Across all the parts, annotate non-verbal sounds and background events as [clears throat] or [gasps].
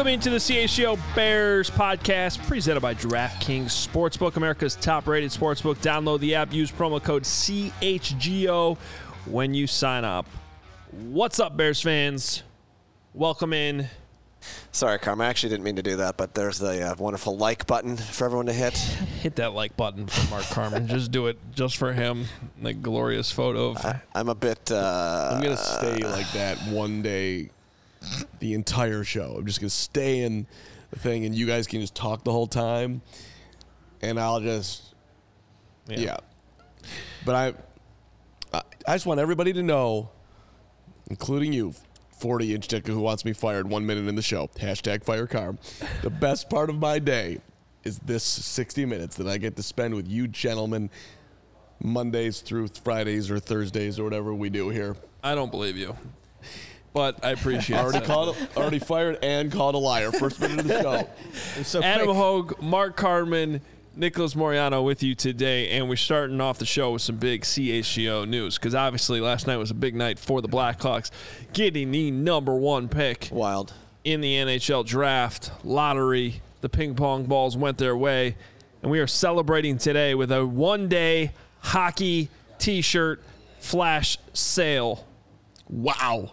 Welcome into the CHGO Bears podcast presented by DraftKings Sportsbook, America's top rated sportsbook. Download the app, use promo code CHGO when you sign up. What's up, Bears fans? Welcome in. Sorry, Carm. I actually didn't mean to do that, but there's the uh, wonderful like button for everyone to hit. Hit that like button for Mark Carman. just do it just for him. The glorious photo of. I, I'm a bit. Uh, I'm gonna stay like that one day, the entire show. I'm just gonna stay in the thing, and you guys can just talk the whole time, and I'll just, yeah. But I, I, I just want everybody to know, including you, 40 inch dick who wants me fired one minute in the show. Hashtag fire Carm. The best part of my day is this 60 minutes that I get to spend with you gentlemen. Mondays through Fridays or Thursdays or whatever we do here. I don't believe you, but I appreciate Already it. called, already fired, and called a liar. First minute of the show. [laughs] So Adam quick. Hoge, Mark Carman, Nicholas Moreano with you today, and we're starting off the show with some big CHGO news because obviously last night was a big night for the Blackhawks, getting the number one pick wild. in the NHL draft lottery. The ping pong balls went their way, and we are celebrating today with a one-day hockey T-shirt flash sale. Wow,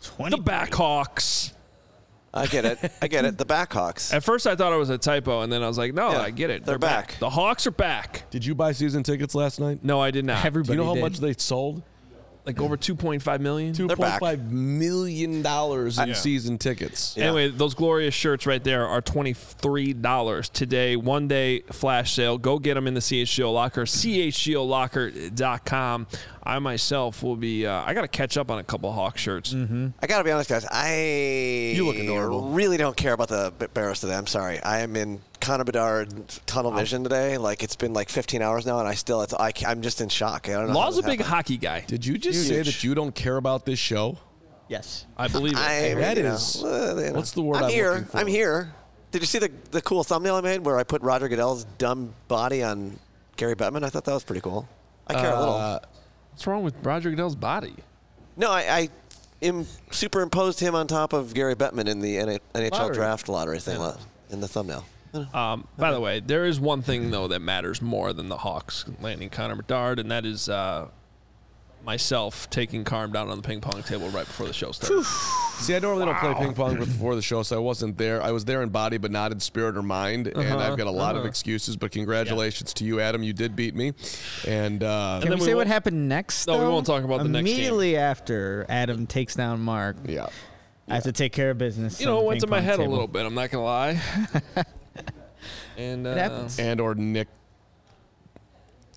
the Blackhawks. I get it. I get it. The Backhawks. [laughs] At first, I thought it was a typo, and then I was like, "No, Yeah, I get it. they're back. The Hawks are back." Did you buy season tickets last night? No, I did not. Everybody Do you know how did. much they sold? Like over two point five million. Two They're point back. five million dollars in Yeah. season tickets. Yeah. Anyway, those glorious shirts right there are twenty three dollars today. One day flash sale. Go get them in the CHGO locker. CHGOlocker.com. I myself will be. Uh, I got to catch up on a couple Hawk shirts. I gotta be honest, guys. I You look adorable. really don't care about the B- Bears today. I'm sorry. I am in Connor Bedard tunnel vision today. Like it's been like 15 hours now, and I still. It's, I, am just in shock. I don't know. Law's a big happened. hockey guy. Did you just say that you don't care about this show? Yes. I believe it. I, That you know, is- uh, you know. what's the word I'm I'm here. for? I'm here. Did you see the the cool thumbnail I made where I put Roger Goodell's dumb body on Gary Bettman? I thought that was pretty cool. I care a little. Uh, What's wrong with Roger Goodell's body? No, I, I Im- superimposed him on top of Gary Bettman in the N- NHL Lottery. draft lottery thing lo- in the thumbnail. Um, by the way, there is one thing though that matters more than the Hawks landing Connor Bedard, and that is uh, myself taking Carm down on the ping pong table right before the show started. See, I normally don't play ping pong before the show, so I wasn't there. I was there in body, but not in spirit or mind. And Uh-huh, I've got a lot of excuses, but congratulations to you, Adam. You did beat me. And, uh, Can then we we say won't- what happened next? No, we won't talk about the next game. Immediately after Adam takes down Mark, yeah. I have to take care of business. You know, it went to my pong head a little bit. I'm not gonna lie. [laughs] and uh, It happens. And or Nick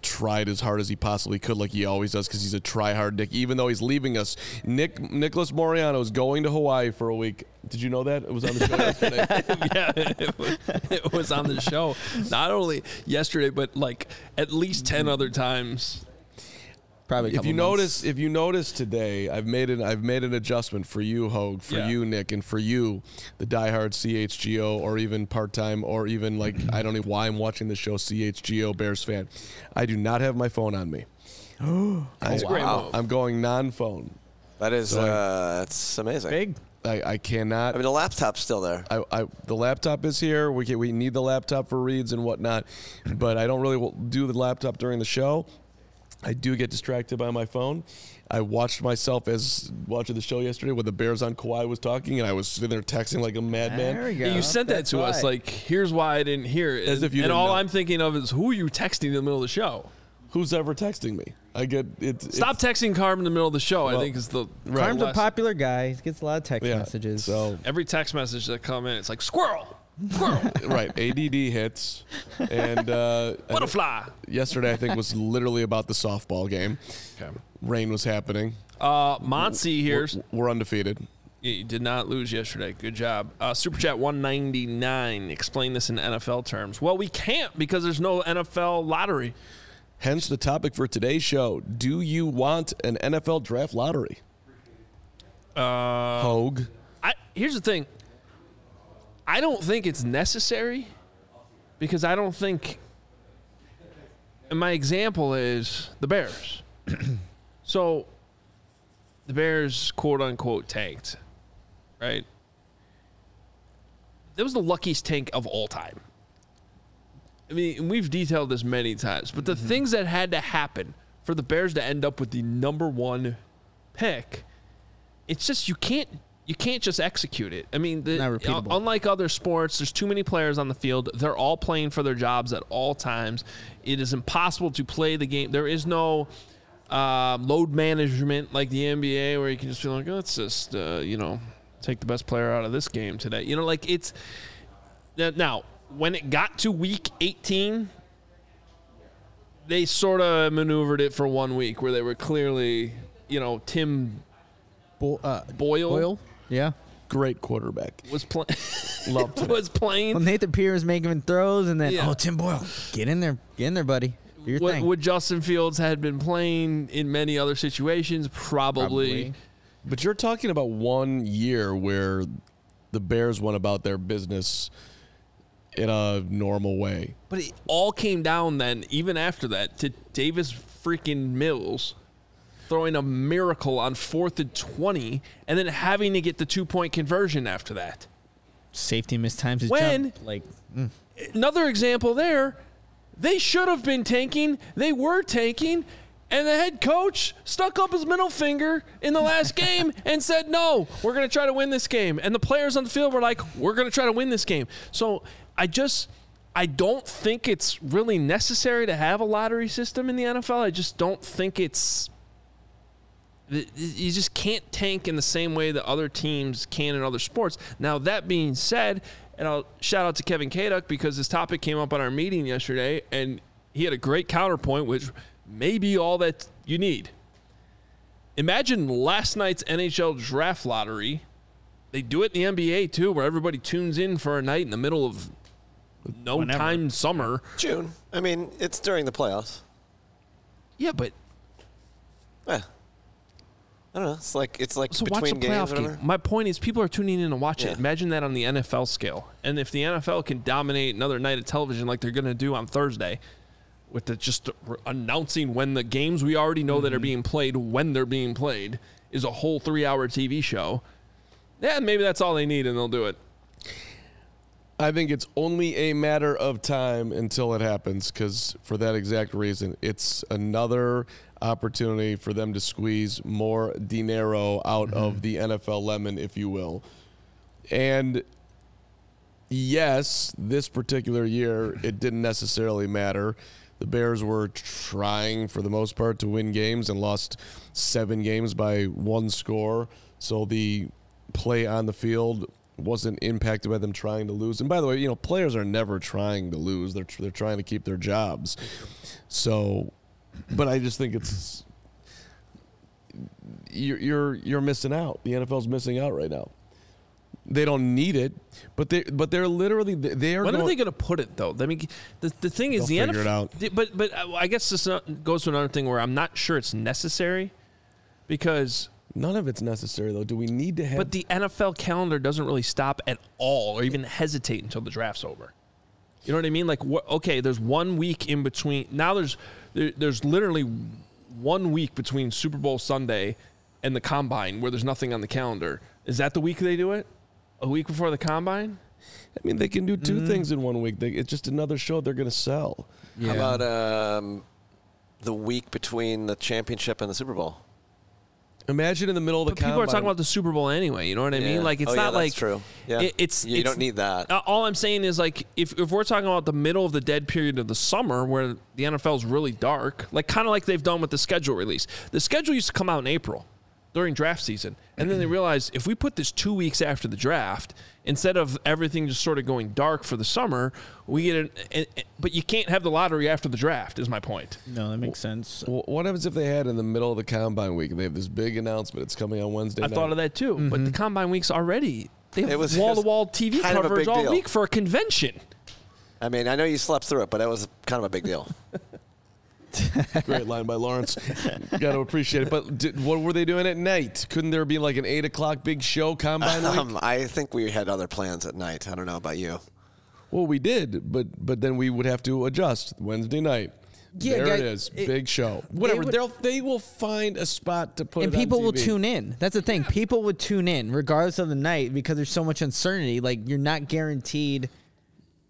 tried as hard as he possibly could, like he always does, because he's a try-hard Nick. Even though he's leaving us, Nick Nicholas Moreano is going to Hawaii for a week. Did you know that? It was on the show [laughs] yesterday. yeah, it was, it was on the show not only yesterday, but like at least ten other times. Probably. a if you months. notice, if you notice today, I've made an I've made an adjustment for you, Hoge, for Yeah. you, Nick, and for you, the diehard CHGO, or even part time, or even like I don't know why I'm watching the show CHGO Bears fan. I do not have my phone on me. [gasps] That's a great move. I'm going non-phone. That is, So uh, that's amazing. big. I, I cannot. I mean, the laptop's still there. I, I, the laptop is here. We can, we need the laptop for reads and whatnot, but I don't really do the laptop during the show. I do get distracted by my phone. I watched myself as watching the show yesterday when the Bears on Kawhi was talking, and I was sitting there texting like a madman. There we go. Yeah, you sent that That's to us like, here's why I didn't hear it. As and, if you and all know. I'm thinking of is who are you texting in the middle of the show? Who's ever texting me? I get it. Stop texting Carm in the middle of the show. I think is the right. Carm's a popular guy. He gets a lot of text Yeah. messages. So Every text message that come in, it's like squirrel, squirrel, right, ADD hits, and uh, butterfly. yesterday I think was literally about the softball game. Okay. Rain was happening. Uh, Monty here. We're undefeated. You did not lose yesterday. Good job. Uh, Super Chat 199. Explain this in NFL terms. Well, we can't because there's no NFL lottery. Hence the topic for today's show. Do you want an NFL draft lottery? Uh, Hoge. I, here's the thing. I don't think it's necessary because I don't think. And my example is the Bears. [clears throat] so, the Bears, quote unquote, tanked, right? that was the luckiest tank of all time. I mean, we've detailed this many times, but the mm-hmm. things that had to happen for the Bears to end up with the number one pick, it's just you can't you can't just execute it. I mean, the, unlike other sports, there's too many players on the field. They're all playing for their jobs at all times. It is impossible to play the game. There is no uh, load management like the NBA where you can just feel like, oh, let's just uh, you know take the best player out of this game today. You know, like it's now when it got to week 18 they sort of maneuvered it for one week where they were clearly you know tim Bo- uh, boyle, Boyle? Yeah. Great quarterback. was playing [laughs] Loved him. was playing Well, Nathan Pierce was making throws, and then Yeah. oh, Tim Boyle, get in there, get in there, buddy. Do your what, thing. what Justin Fields had been playing in many other situations, probably. Probably. But you're talking about one year where the Bears went about their business in a normal way. But it all came down then, even after that, to Davis freaking Mills throwing a miracle on fourth and 20 and then having to get the two point conversion after that. Safety mistimes his When- jump. Like, mm. Another example there, they should have been tanking. They were tanking. And the head coach stuck up his middle finger in the last [laughs] game and said, No, we're going to try to win this game. And the players on the field were like, We're going to try to win this game. So I just, I don't think it's really necessary to have a lottery system in the NFL. I just don't think it's. You just can't tank in the same way that other teams can in other sports. Now, that being said, and I'll shout out to Kevin Kaduk because this topic came up on our meeting yesterday, and he had a great counterpoint, which may be all that you need. Imagine last night's NHL draft lottery. They do it in the NBA too, where everybody tunes in for a night in the middle of no Whenever. time summer. June. I mean, it's during the playoffs. Yeah, but Eh. I don't know. It's like it's like so watch the between games, playoff whatever. game. My point is, people are tuning in to watch Yeah. it. Imagine that on the NFL scale, and if the NFL can dominate another night of television like they're going to do on Thursday, with the just announcing when the games we already know Mm-hmm. that are being played when they're being played is a whole three-hour TV show. Yeah, maybe that's all they need, and they'll do it. I think it's only a matter of time until it happens because, for that exact reason, it's another opportunity for them to squeeze more dinero out of mm-hmm. the NFL lemon, if you will. And yes, this particular year, it didn't necessarily matter. The Bears were trying, for the most part, to win games and lost seven games by one score. So the play on the field wasn't impacted by them trying to lose. And by the way, you know, players are never trying to lose. They're they're trying to keep their jobs. So, but I just think it's you're you're you're missing out. The NFL's missing out right now. They don't need it, but they but they're literally they are. When are they going to put it though? I mean, the, the thing is, the They'll NFL, it out. But but uh, I guess this goes to another thing where I'm not sure it's necessary because None of it's necessary though. Do we need to have? But the NFL calendar doesn't really stop at all or even hesitate until the draft's over. You know what I mean? Like, what, okay, there's one week in between. Now there's there, there's literally one week between Super Bowl Sunday and the combine where there's nothing on the calendar. Is that the week they do it? A week before the combine? I mean, they can do Mm. two things in one week. They, it's just another show they're going to sell. How about um, the week between the championship and the Super Bowl? Imagine in the middle of the But people are talking about the Super Bowl anyway. You know what I Yeah. mean? Like, it's Oh, yeah, not that's like true. Yeah. it- it's You it's- don't need that. Uh, all I'm saying is like if, if we're talking about the middle of the dead period of the summer where the NFL is really dark, like kind of like they've done with the schedule release. The schedule used to come out in April during draft season, and then they realized if we put this two weeks after the draft, instead of everything just sort of going dark for the summer, we get an. an- But you can't have the lottery after the draft. Is my point. No, that makes sense. Wh- What happens if they had in the middle of the combine week and they have this big announcement? It's coming on Wednesday. I night. thought of that too, but the mm-hmm. combine weeks already. They It have was- wall to wall TV kind of a coverage all deal. week for a convention. I mean, I know you slept through it, but that was kind of a big deal. [laughs] [laughs] Great line by Lawrence. Got to appreciate it. But did, what were they doing at night? Couldn't there be like an eight o'clock big show combine [laughs] week? um, I think we had other plans at night. I don't know about you. Well, we did, but but then we would have to adjust Wednesday night. Yeah, there guys, it is. it- Big show. Whatever. They'll they will find a spot to put and it on people will tune in. That's the thing. People would tune in regardless of the night because there's so much uncertainty. Like you're not guaranteed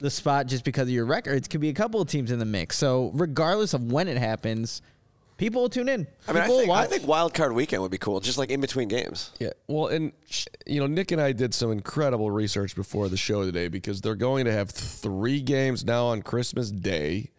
the spot just because of your record. It could be a couple of teams in the mix. So regardless of when it happens, people will tune in. I mean, I People will think, I think wild card weekend would be cool, just like in between games. Yeah. Well, and you know, Nick and I did some incredible research before the show today because they're going to have three games now on Christmas Day,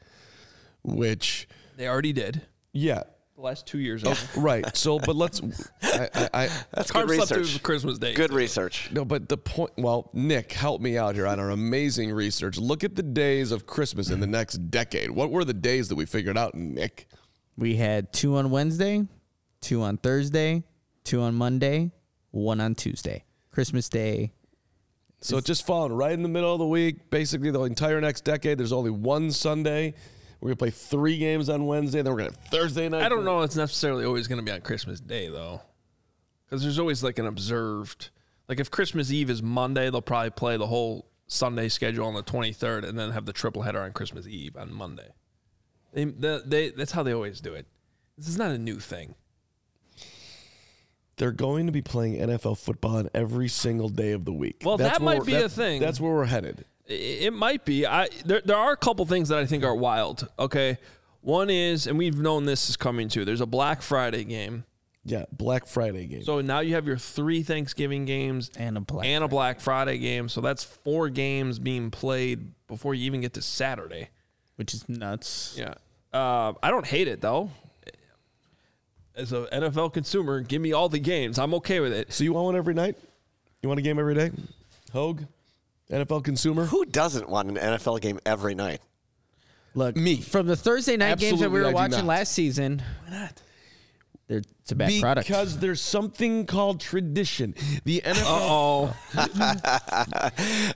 which They already did. yeah. The last two years. Right. So, but let's. I, I, I [laughs] That's Carm good slept through research. Christmas Day. Good research. no, but the point. Well, Nick, help me out here on our amazing research. Look at the days of Christmas in the next decade. What were the days that we figured out, Nick? we had two on Wednesday, two on Thursday, two on Monday, one on Tuesday. Christmas Day. So it just falling right in the middle of the week. Basically, the entire next decade, there's only one Sunday. We're gonna play three games on Wednesday, then we're gonna have Thursday night. I don't know. It's necessarily always going to be on Christmas Day though, because there's always like an observed. Like if Christmas Eve is Monday, they'll probably play the whole Sunday schedule on the 23rd, and then have the triple header on Christmas Eve on Monday. They, they, they that's how they always do it. This is not a new thing. They're going to be playing NFL football on every single day of the week. Well, that might be a thing. That's where we're headed. I- It might be. I there there are a couple things that I think are wild. Okay, one is, and we've known this is coming too. There's a Black Friday game, Yeah, Black Friday game. so now you have your three Thanksgiving games And a Black and a Black Friday game. So that's four games being played before you even get to Saturday. Which is nuts. Yeah, uh, I don't hate it though. As an NFL consumer, give me all the games. I'm okay with it. so you want one every night? You want a game every day? Hoge, NFL consumer. Who doesn't want an NFL game every night? Look, Me. from the Thursday night games that we were I do not. not. last season. Why not? They're, it's a bad product. Because there's something called tradition. The NFL. Oh, [laughs]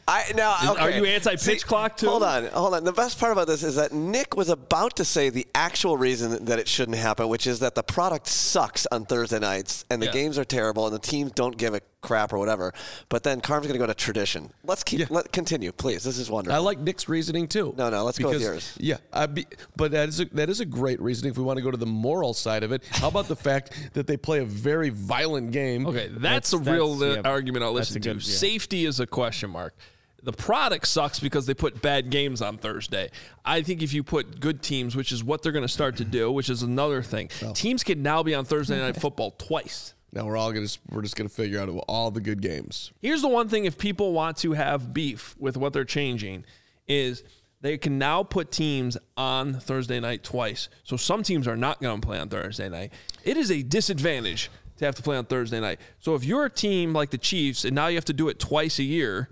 I now okay. are you anti-pitch See, clock, too? Hold on, hold on. The best part about this is that Nick was about to say the actual reason that it shouldn't happen, which is that the product sucks on Thursday nights and the Yeah. games are terrible and the teams don't give a crap or whatever. But then Carm's going to go to tradition. Let's keep Yeah. let continue, please. This is wonderful. I like Nick's reasoning too. No, no, let's go with Because- yours. Yeah, I'd be, but that is a, that is a great reasoning if we want to go to the moral side of it. How about the [laughs] fact that they play a very violent game? Okay, that's, That's- a real that's- uh, yeah, argument I'll listen a to. good- yeah. Safety is a question mark. The product sucks because they put bad games on Thursday. I think if you put good teams, which is what they're going to start to do, which is another thing, teams can now be on Thursday night football twice. Now we're all gonna we're just gonna figure out all the good games. Here's the one thing: if people want to have beef with what they're changing, is they can now put teams on Thursday night twice. So some teams are not going to play on Thursday night. It is a disadvantage to have to play on Thursday night. So if you're a team like the Chiefs and now you have to do it twice a year,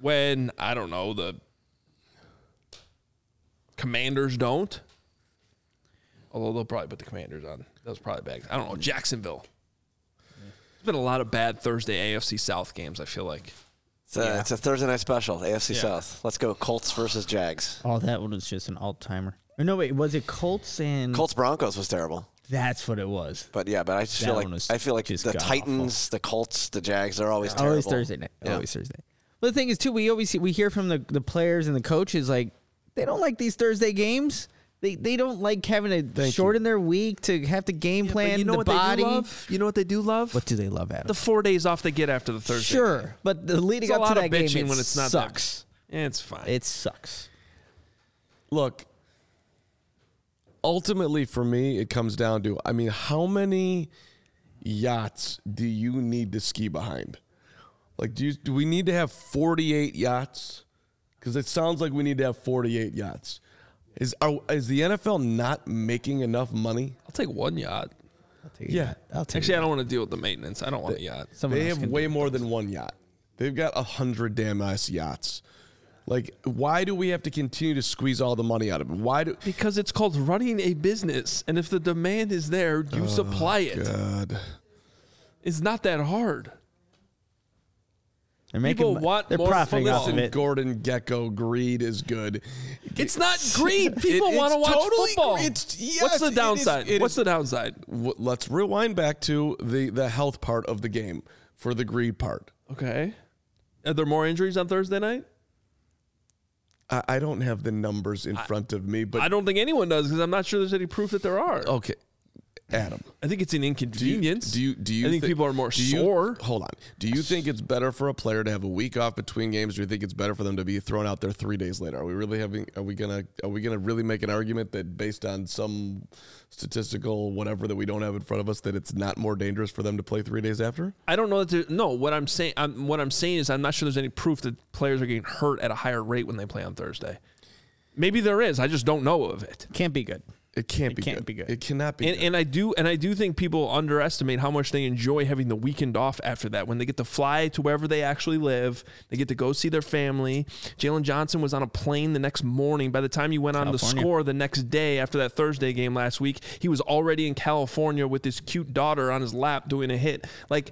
when I don't know the Commanders don't. Although they'll probably put the Commanders on. That was probably bad. I don't know. Jacksonville. There's been a lot of bad Thursday AFC South games, I feel like. It's a, it's a Thursday night special, AFC Yeah. South. Let's go Colts versus Jags. Oh, that one was just an alt timer. No, wait, was it Colts and Colts Broncos was terrible. That's what it was. But yeah, but I just That feel one like I feel like just the god-awful. Titans, the Colts, the Jags, they're always terrible. Always Thursday night. Yeah. Always Thursday. But the thing is, too, we always see, we hear from the, the players and the coaches like they don't like these Thursday games. They they don't like having to Thank shorten their week to have to game plan you know the what body. they do love? You know what they do love? What do they love, Adam? the four days off they get after the Thursday. sure, but the leading It's a up to lot that of game, bitching it when it's not that- sucks. Yeah, it's fine. It sucks. Look, ultimately for me, it comes down to I mean, how many yachts do you need to ski behind? Like, do you, do we need to have forty eight yachts? Because it sounds like we need to have forty eight yachts. Is are, is the NFL not making enough money? I'll take one yacht. I'll take Yeah. it. I'll take Actually, I don't want to deal with the maintenance. I don't want a yacht. Someone they have way do it. more than one yacht. They've got a hundred damn ass yachts. Like, why do we have to continue to squeeze all the money out of it? Why do? Because it's called running a business, and if the demand is there, you supply oh, it. God. It's not that hard. They're making. People want They're more profiting fun. off of it. Gordon Gekko greed is good. It's not greed. [laughs] People It- want to it's watch totally football. gre- it's- yes, What's the it is- downside? it What's is- the downside? W- Let's rewind back to the the health part of the game for the greed part. Okay. Are there more injuries on Thursday night? I, I don't have the numbers in front of me, but I don't think anyone does because I'm not sure there's any proof that there are. okay, Adam. I think it's an Do you, inconvenience. do you do you I think thi- people are more do you- sore. hold on. Do you think it's better for a player to have a week off between games, or do you think it's better for them to be thrown out there three days later? Are we really having? Are we gonna? Are we gonna really make an argument that based on some statistical whatever that we don't have in front of us that it's not more dangerous for them to play three days after? I don't know that. There, no, what I'm saying, I'm, what I'm saying is, I'm not sure there's any proof that players are getting hurt at a higher rate when they play on Thursday. Maybe there is. I just don't know of it. Can't be good. It can't It be. can't good. be good. It cannot be. And, good. and I do, and I do think people underestimate how much they enjoy having the weekend off after that. When they get to fly to wherever they actually live, they get to go see their family. Jaylon Johnson was on a plane the next morning. By the time you went on the score the next day after that Thursday game last week, he was already in California with his cute daughter on his lap doing a hit. Like,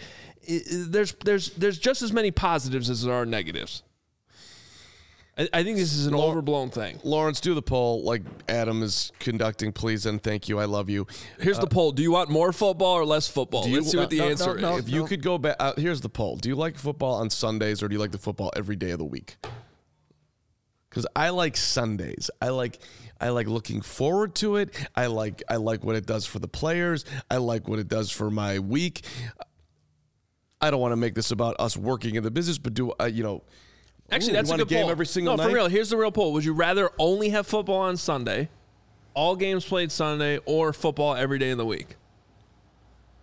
i i- there's there's there's just as many positives as there are negatives. I, I think this is an Lau- overblown thing. Lawrence, do the poll like Adam is conducting, please, and thank you. I love you. Here's the poll: Do you want more football or less football? do you- Let's see what the No, no, answer no, is. if you could go back, uh, here's the poll: Do you like football on Sundays or do you like the football every day of the week? Because I like Sundays. I like I like looking forward to it. I like I like what it does for the players. I like what it does for my week. I don't want to make this about us working in the business, but do uh, you know? Actually, ooh, that's a good game poll. every single no, night. for real. Here's the real poll: Would you rather only have football on Sunday, all games played Sunday, or football every day of the week?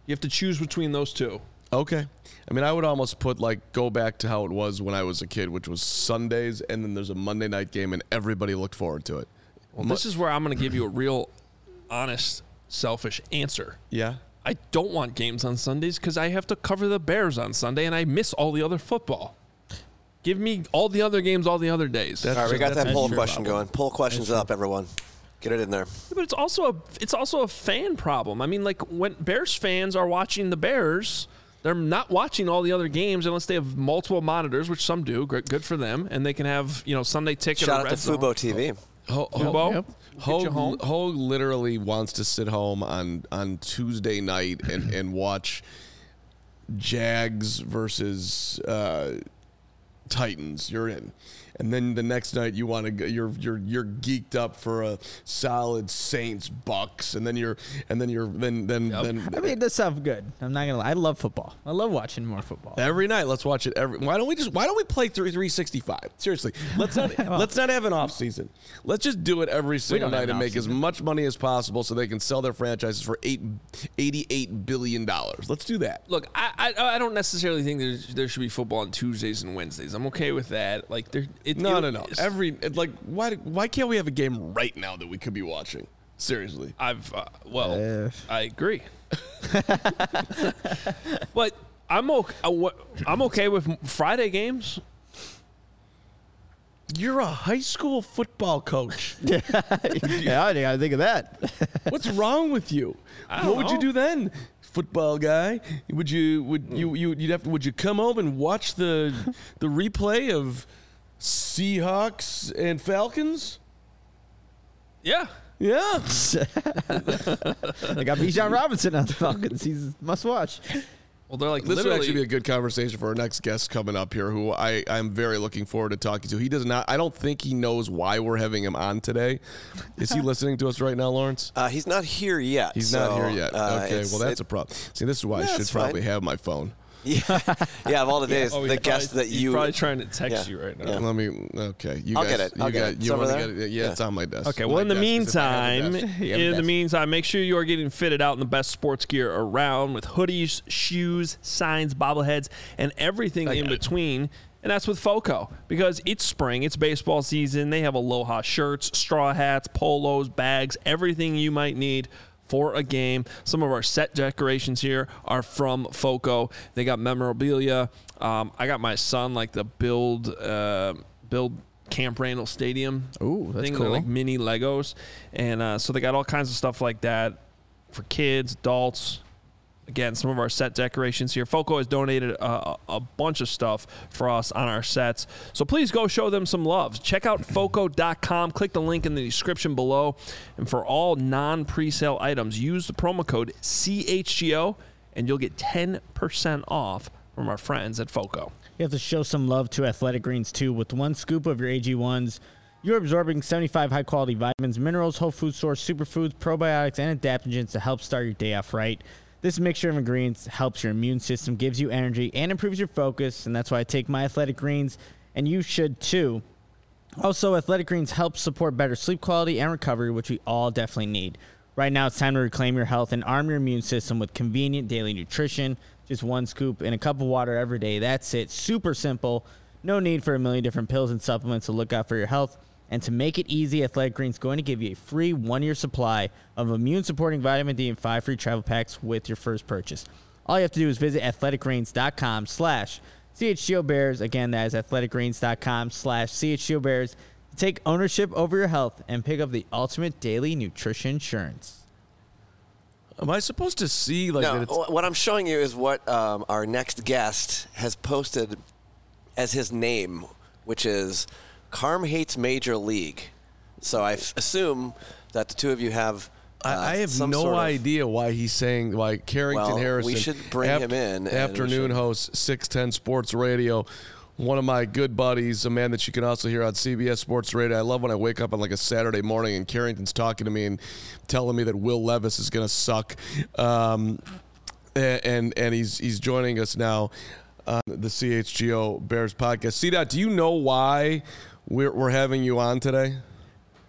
You have to choose between those two. Okay. I mean, I would almost put like go back to how it was when I was a kid, which was Sundays, and then there's a Monday night game, and everybody looked forward to it. Well, this is where I'm going to give you a real, honest, selfish answer. Yeah. I don't want games on Sundays because I have to cover the Bears on Sunday, and I miss all the other football. Give me all the other games, all the other days. That's- All right, we got that poll true. question going. Poll questions up, everyone. Get it in there. But it's also a it's also a fan problem. I mean, like when Bears fans are watching the Bears, they're not watching all the other games unless they have multiple monitors, which some do. Good, good for them, and they can have you know Sunday ticket. Shout or out to Red Zone. Fubo TV. Ho, Ho, Fubo, Yep. Ho, get you home. Ho literally wants to sit home on on Tuesday night and and watch Jags versus uh, Titans. You're in. And then the next night you want to go, you're you're you're geeked up for a solid Saints Bucks, and then you're and then you're then then then I mean, that sounds good. I'm not gonna lie. I love football. I love watching more football. Every night, let's watch it. Every why don't we just why don't we play through 365? Seriously, let's not [laughs] [laughs] let's not have an off season. Let's just do it every single night an and make as much money as possible so they can sell their franchises for eight, 88 billion dollars. Let's do that. Look, I, I I don't necessarily think there's, there should be football on Tuesdays and Wednesdays. I'm okay with that. Like there, it, No, it- no, no. it's- Every like why why can't we have a game right now that we could be watching? Seriously. I've uh, well, Uh. I agree, but I'm okay. I'm okay with Friday games. You're a high school football coach. [laughs] yeah, I gotta think of that. What's wrong with you? I What don't would you do then, football guy? Would you would you you you'd have to, would you come home and watch the the replay of Seahawks and Falcons? Yeah, Yeah. [laughs] I got Bijan Robinson on the Falcons. He's must watch. well, they're like This would literally. actually be a good conversation for our next guest coming up here, who I I'm very looking forward to talking to. He does not. I don't think he knows why we're having him on today. Is he [laughs] listening to us right now, Lawrence? Uh, he's not here yet. He's so, not here yet. uh, okay, it's- well that's it- a problem. See, this is why I should probably fine. have my phone. [laughs] yeah, yeah. Of all the days, Oh, the guest probably- that you probably trying to text Yeah. you right now. Yeah. Let me. Okay, you I'll guys. get it. You I'll get got. it. You It's over want to there? get it? Yeah, Yeah. it's on my desk. Okay, My well, in the desk is if I meantime, desk. In the best. meantime, make sure you are getting fitted out in the best sports gear around with hoodies, shoes, signs, bobbleheads, and everything in between. And that's with FOCO because it's spring, it's baseball season. They have aloha shirts, straw hats, polos, bags, everything you might need for a game. Some of our set decorations here are from FOCO. They got memorabilia. Um, I got my son like the build, uh, build Camp Randall Stadium Ooh, that's thing. They're like mini Legos, and uh, so they got all kinds of stuff like that for kids, adults. Again, some of our set decorations here. Foco has donated a, a- a bunch of stuff for us on our sets. So please go show them some love. Check out Foco.com. Click the link in the description below. And for all non presale items, use the promo code CHGO and you'll get 10% off from our friends at Foco. You have to show some love to Athletic Greens too. With one scoop of your AG1s, You're absorbing 75 high quality vitamins, minerals, whole food source, superfoods, probiotics, and adaptogens to help start your day off right. This mixture of ingredients helps your immune system, gives you energy, and improves your focus. And that's why I take my athletic greens, and you should too. Also, Athletic Greens helps support better sleep quality and recovery, which we all definitely need. Right now, it's time to reclaim your health and arm your immune system with convenient daily nutrition. Just one scoop in a cup of water every day. That's it. Super simple. No need for a million different pills and supplements to look out for your health. And to make it easy, Athletic Greens is going to give you a free one year supply of immune supporting vitamin D and five free travel packs with your first purchase. All you have to do is visit athleticgreens.com slash CHGO Bears. Again, that is athleticgreens.com slash CHGO Bears. Take ownership over your health and pick up the ultimate daily nutrition insurance. Am I supposed to see like that No, it's what I'm showing you is what um, our next guest has posted as his name, which is Carm Hates Major League. So I f- assume that the two of you have. Uh, I, have no sort of- idea why he's saying why Carrington Well, we should bring him in Afternoon host, six ten Sports Radio. One of my good buddies, a man that you can also hear on CBS Sports Radio. I love when I wake up on like a Saturday morning and Carrington's talking to me and telling me that Will Levis is going to suck, um, and and he's he's joining us now on the CHGO Bears podcast. C. Dot, do you know why we're we're having you on today?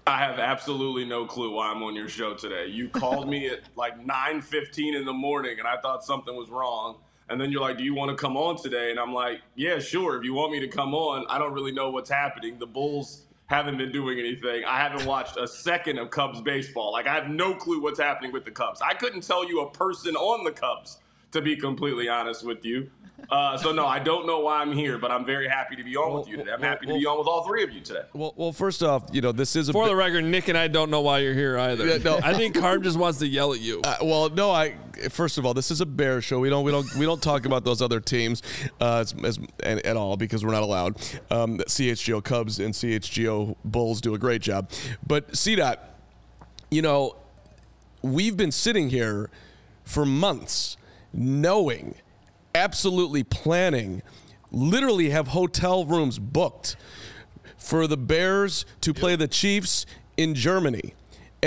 I have absolutely no clue why I'm on your show today. You [laughs] called me at like 9:15 in the morning and I thought something was wrong. And then you're like, "Do you want to come on today?" And I'm like, "Yeah, sure. If you want me to come on, I don't really know what's happening. The Bulls haven't been doing anything. I haven't watched a second of Cubs baseball. Like I have no clue what's happening with the Cubs. I couldn't tell you a person on the Cubs to be completely honest with you. Uh, so no, I don't know why I'm here, but I'm very happy to be on with you today. I'm well, happy to well- be on with all three of you today. Well, well, first off, you know this is a For bit- the record, Nick and I don't know why you're here either. Yeah, no. I think Carm just wants to yell at you. Uh, well, no, I. First of all, this is a bear show. We don't, we don't, we don't talk about those other teams uh, as, as and, at all because we're not allowed. Um, CHGO Cubs and CHGO Bulls do a great job, but CDOT, you know, we've been sitting here for months, knowing, absolutely planning, literally have hotel rooms booked for the Bears to play the Chiefs in Germany.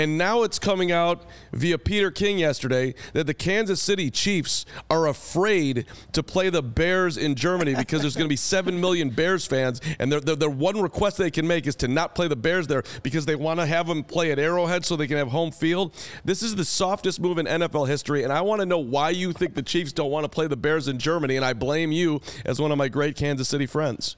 And now it's coming out via Peter King yesterday that the Kansas City Chiefs are afraid to play the Bears in Germany because there's going to be 7 million Bears fans. And their, their, their one request they can make is to not play the Bears there because they want to have them play at Arrowhead so they can have home field. This is the softest move in NFL history. And I want to know why you think the Chiefs don't want to play the Bears in Germany. And I blame you as one of my great Kansas City friends.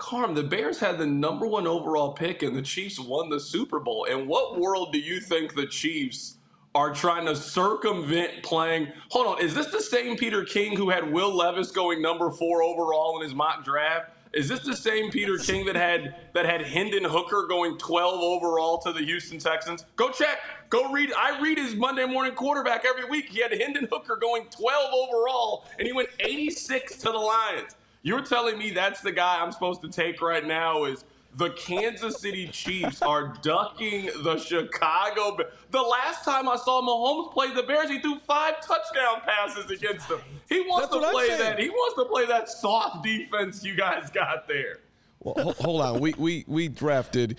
Carm, the Bears had the number one overall pick and the Chiefs won the Super Bowl. In what world do you think the Chiefs are trying to circumvent playing? Hold on, is this the same Peter King who had Will Levis going number four overall in his mock draft? Is this the same Peter King that had that had Hendon Hooker going 12 overall to the Houston Texans? Go check. Go read. I read his Monday morning quarterback every week. He had Hendon Hooker going 12 overall, and he went 86 to the Lions. You're telling me that's the guy I'm supposed to take right now is the Kansas City Chiefs are ducking the Chicago. Be- the last time I saw Mahomes play the Bears, he threw five touchdown passes against them. He wants That's to play that. He wants to play that soft defense you guys got there. Well, ho- hold on. We we we drafted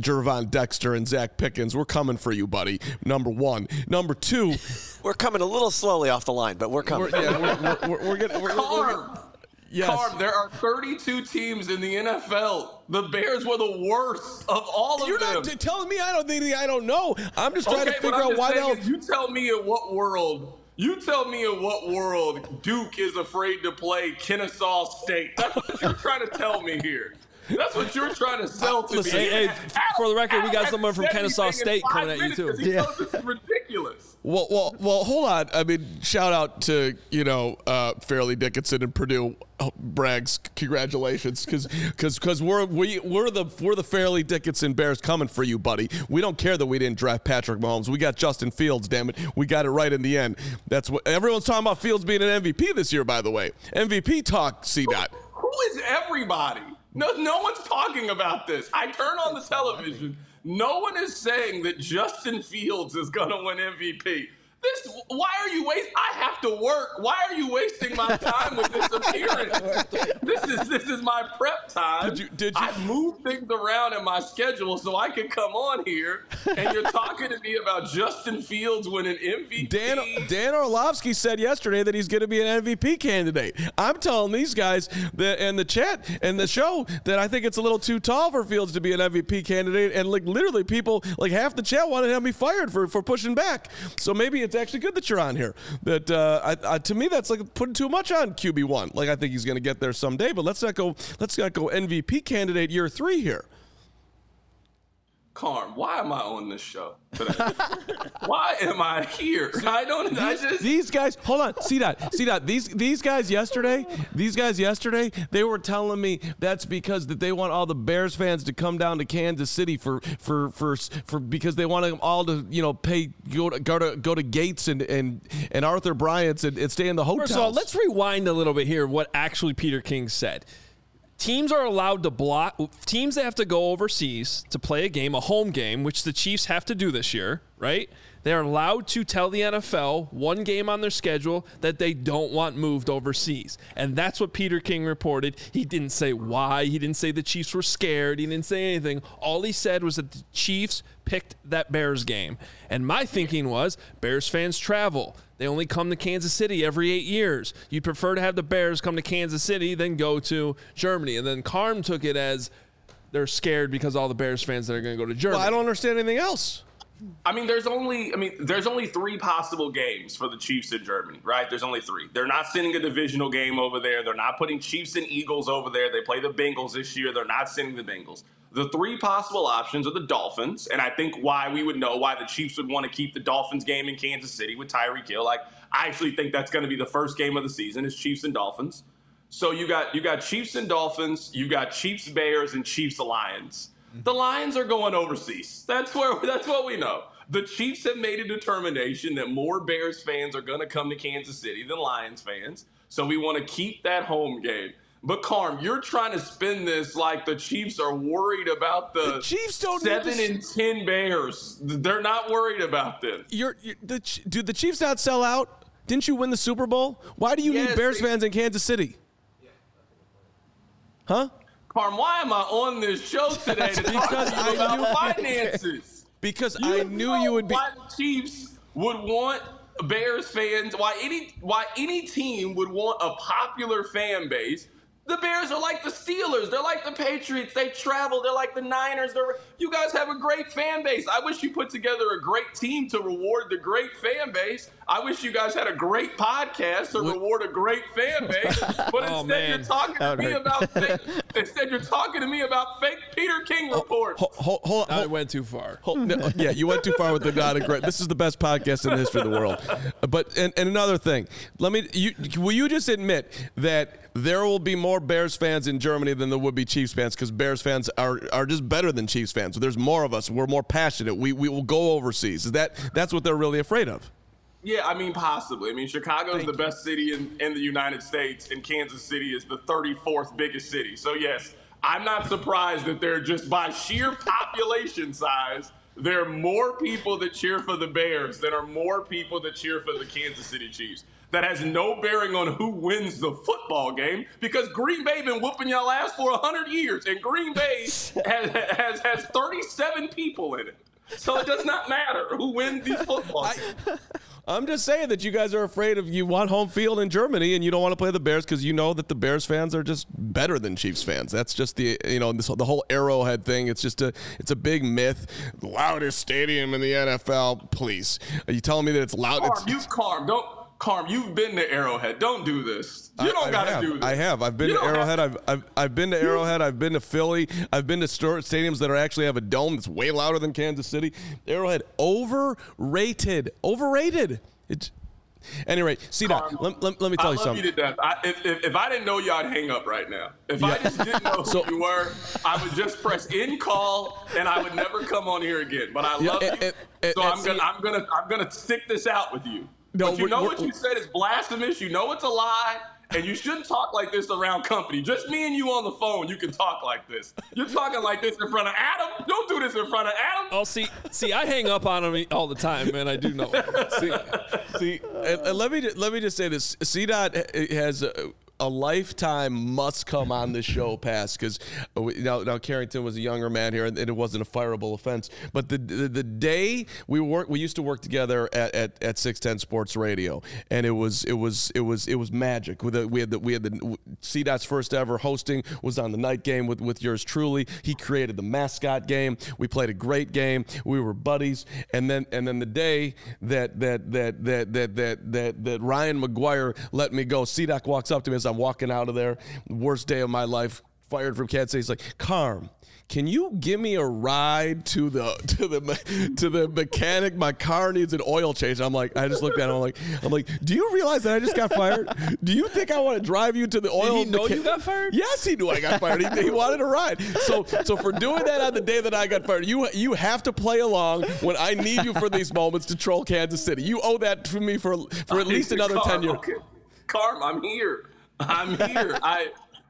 Gervon Dexter and Zacch Pickens. We're coming for you, buddy. Number one. Number two. We're coming a little slowly off the line, but we're coming. We're, yeah, we're, we're, we're, we're gonna. We're, we're, Carm, yes. Carm, there are 32 teams in the NFL. The Bears were the worst of all of them. You're not t- telling me I don't think I don't know. I'm just trying okay, to figure out why the hell. You tell me in what world. You tell me in what world Duke is afraid to play Kennesaw State. That's what you're [laughs] trying to tell me here. That's what you're trying to sell to Listen, me. hey, hey, for the record, we got Adam someone from Kennesaw State in coming at you, too. Yeah. this is ridiculous. Well, well, well. Hold on. I mean, shout out to you know uh, Fairleigh Dickinson and Purdue. Brags, congratulations, because because because we're we we're the we're the Fairleigh Dickinson Bears coming for you, buddy. We don't care that we didn't draft Patrick Mahomes. We got Justin Fields. Damn it, we got it right in the end. That's what everyone's talking about. Fields being an MVP this year, by the way. MVP talk. C dot. Who is everybody? No, no one's talking about this. I turn on the television. No one is saying that Justin Fields is going to win MVP. This why are you wasting? I have to work. Why are you wasting my time with this appearance? this is this is my prep time. Did you- did you- I moved things around in my schedule so I can come on here, and you're talking to me about Justin Fields winning MVP. Dan Dan Orlovsky said yesterday that he's going to be an MVP candidate. I'm telling these guys that in the chat and the show that I think it's a little too tall for Fields to be an MVP candidate, and like literally people like half the chat wanted to have me fired for for pushing back. So maybe it's actually good that you're on here. That uh, I, I, to me, that's like putting too much on QB one. Like I think he's going to get there someday, but let's not go. Let's not go MVP candidate year three here. Carm, why am I on this show today? [laughs] why am I here? I don't. I just. these guys hold on see that see that these these guys yesterday these guys yesterday they were telling me that's because that they want all the bears fans to come down to kansas city for for for for because they want them all to you know pay go to go to go to gates and and and arthur bryant's and, and stay in the hotel. First of all, let's rewind a little bit here. What actually Peter King said. Teams are allowed to block. Teams that have to go overseas to play a game, a home game, which the Chiefs have to do this year, right? They're allowed to tell the NFL one game on their schedule that they don't want moved overseas. And that's what Peter King reported. He didn't say why. He didn't say the Chiefs were scared. He didn't say anything. All he said was that the Chiefs picked that Bears game. And my thinking was Bears fans travel. They only come to Kansas City every eight years. You'd prefer to have the Bears come to Kansas City than go to Germany. And then Carm took it as they're scared because all the Bears fans that are going to go to Germany. well, i don't understand anything else I mean, there's only. I mean, there's only three possible games for the Chiefs in Germany, right? There's only three. They're not sending a divisional game over there. They're not putting Chiefs and Eagles over there. They play the Bengals this year. They're not sending the Bengals. The three possible options are the Dolphins, and I think why we would know why the Chiefs would want to keep the Dolphins game in Kansas City with Tyreek Hill. Like, I actually think that's going to be the first game of the season is Chiefs and Dolphins. So you got you got Chiefs and Dolphins, you got Chiefs Bears and Chiefs Lions. The Lions are going overseas. That's where [laughs] that's what we know. The Chiefs have made a determination that more Bears fans are going to come to Kansas City than Lions fans. So we want to keep that home game. But Carm, you're trying to spin this like the Chiefs are worried about the, The Chiefs don't need seven to- and ten Bears. They're not worried about them. you're, you're the, do the chiefs not sell out didn't you win the super bowl why do you Yes, need bears they- fans in kansas city huh Carm, why am I on this show [laughs] today to talk Because to you I about knew- [laughs] finances? because I knew you would be. Why the Chiefs would want Bears fans? Why any why any team would want a popular fan base? The Bears are like the Steelers. They're like the Patriots. They travel. They're like the Niners. They're, you guys have a great fan base. I wish you put together a great team to reward the great fan base. I wish you guys had a great podcast to reward a great fan [laughs] base. But Oh, instead, man. you're talking to That would me hurt. about [laughs] fake, instead you're talking to me about fake Peter King reports. Hold, hold, hold, I hold, went too far. hold- no, yeah, you went too far with the not a great. This is the best podcast in the history of the world. But and, and another thing, let me. You will you just admit that there will be more Bears fans in Germany than there would be Chiefs fans because Bears fans are are just better than Chiefs fans. So there's more of us. We're more passionate. We we will go overseas. Is that that's what they're really afraid of? Yeah, I mean, possibly. I mean, Chicago is the best city in, in the United States, and Kansas City is the 34th biggest city. So, yes, I'm not surprised that they're just by sheer population size, there are more people that cheer for the Bears than are more people that cheer for the Kansas City Chiefs. That has no bearing on who wins the football game because Green Bay been whooping y'all ass for 100 years, and Green Bay [laughs] has, has, has 37 people in it. So it does not matter who wins these [laughs] football games. I'm just saying that you guys are afraid of you want home field in Germany and you don't want to play the Bears because you know that the Bears fans are just better than Chiefs fans. That's just the you know this, the whole Arrowhead thing. It's just a it's a big myth. Loudest stadium in the NFL. Please, are you telling me that it's loud? Carm, It's, you don't Carm, you've been to Arrowhead. Don't do this. You don't I gotta have. do this. I have. I've been You to Arrowhead. I've, I've I've been to Arrowhead. I've been to Philly. I've been to st- stadiums that are actually have a dome that's way louder than Kansas City. Arrowhead overrated. Overrated. It's anyway. See that? Let, let, let me I tell you love something. you to death. I, if, if, if I didn't know you, I'd hang up right now. If I just didn't know [laughs] who So- you were, I would just press in call and I would never come on here again. But I love and- you, and- and- so and I'm gonna I'm gonna I'm gonna stick this out with you. No, but you we're- know we're- what you said is blasphemous. You know it's a lie. And you shouldn't talk like this around company. Just me and you on the phone, you can talk like this. You're talking like this in front of Adam. Don't do this in front of Adam. Oh, see, see, I hang up on him all the time, man. I do know. see, see, and, and let me ju- let me just say this: CDOT has a, a lifetime must come on the show pass because uh, now now Carrington was a younger man here, and it wasn't a fireable offense. But the the, the day we work, we used to work together at, at, at six ten Sports Radio, and it was it was it was it was magic. We had the we had the CDOT's first ever hosting was on the night game with with yours truly. He created the mascot game. We played a great game. We were buddies, and then and then the day that that that that that that that, that Ryan McGuire let me go, CDOT walks up to me as I'm walking out of there. Worst day of my life. Fired from Kansas City. He's like, Carm, can you give me a ride to the [laughs] to the to the mechanic? My car needs an oil change. I'm like, I just looked at him. I'm like, I'm like, do you realize that I just got fired? Do you think I want to drive you to the oil? Did he know mecha- you got fired? Yes, he knew I got fired. He, he wanted a ride. So so for doing that on the day that I got fired, you you have to play along when I need you for these moments to troll Kansas City. You owe that to me for for at least another ten years. okay. Carm, I'm here. I'm here. [laughs] I,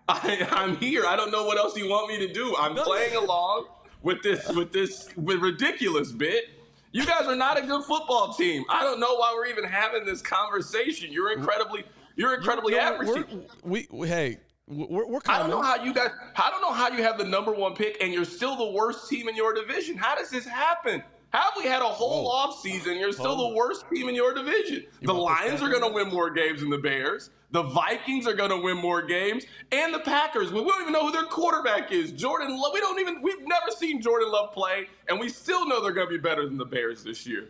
I, I'm here. I don't know what else you want me to do. I'm playing along with this, with this, with ridiculous bit. You guys are not a good football team. I don't know why we're even having this conversation. You're incredibly, you're incredibly No, average. we're- we, we hey we're, we're I don't know how you guys. I don't know how you have the number one pick and you're still the worst team in your division. How does this happen? How have we had a whole Whoa. off season? You're still the worst team in your division. The Lions are going to win more games than the Bears. The Vikings are going to win more games, and the Packers. We don't even know who their quarterback is. Jordan Love. We don't even. We've never seen Jordan Love play, and we still know they're going to be better than the Bears this year.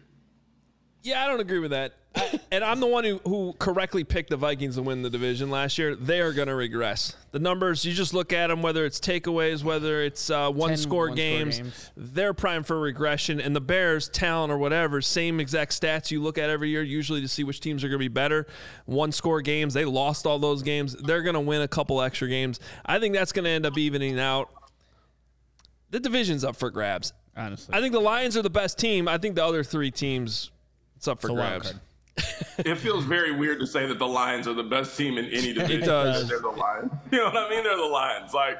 Yeah, I don't agree with that. I, and I'm the one who, who correctly picked the Vikings to win the division last year. They are going to regress. The numbers, you just look at them, whether it's takeaways, whether it's uh, one score one-score games, games. they're primed for regression. And the Bears, talent or whatever, same exact stats you look at every year, usually to see which teams are going to be better. One score games, they lost all those games. They're going to win a couple extra games. I think that's going to end up evening out. The division's up for grabs. Honestly, I think the Lions are the best team. I think the other three teams, it's up for wild grabs. It feels very weird to say that the Lions are the best team in any division. does. They're the Lions. [laughs] You know what I mean? They're the Lions. Like,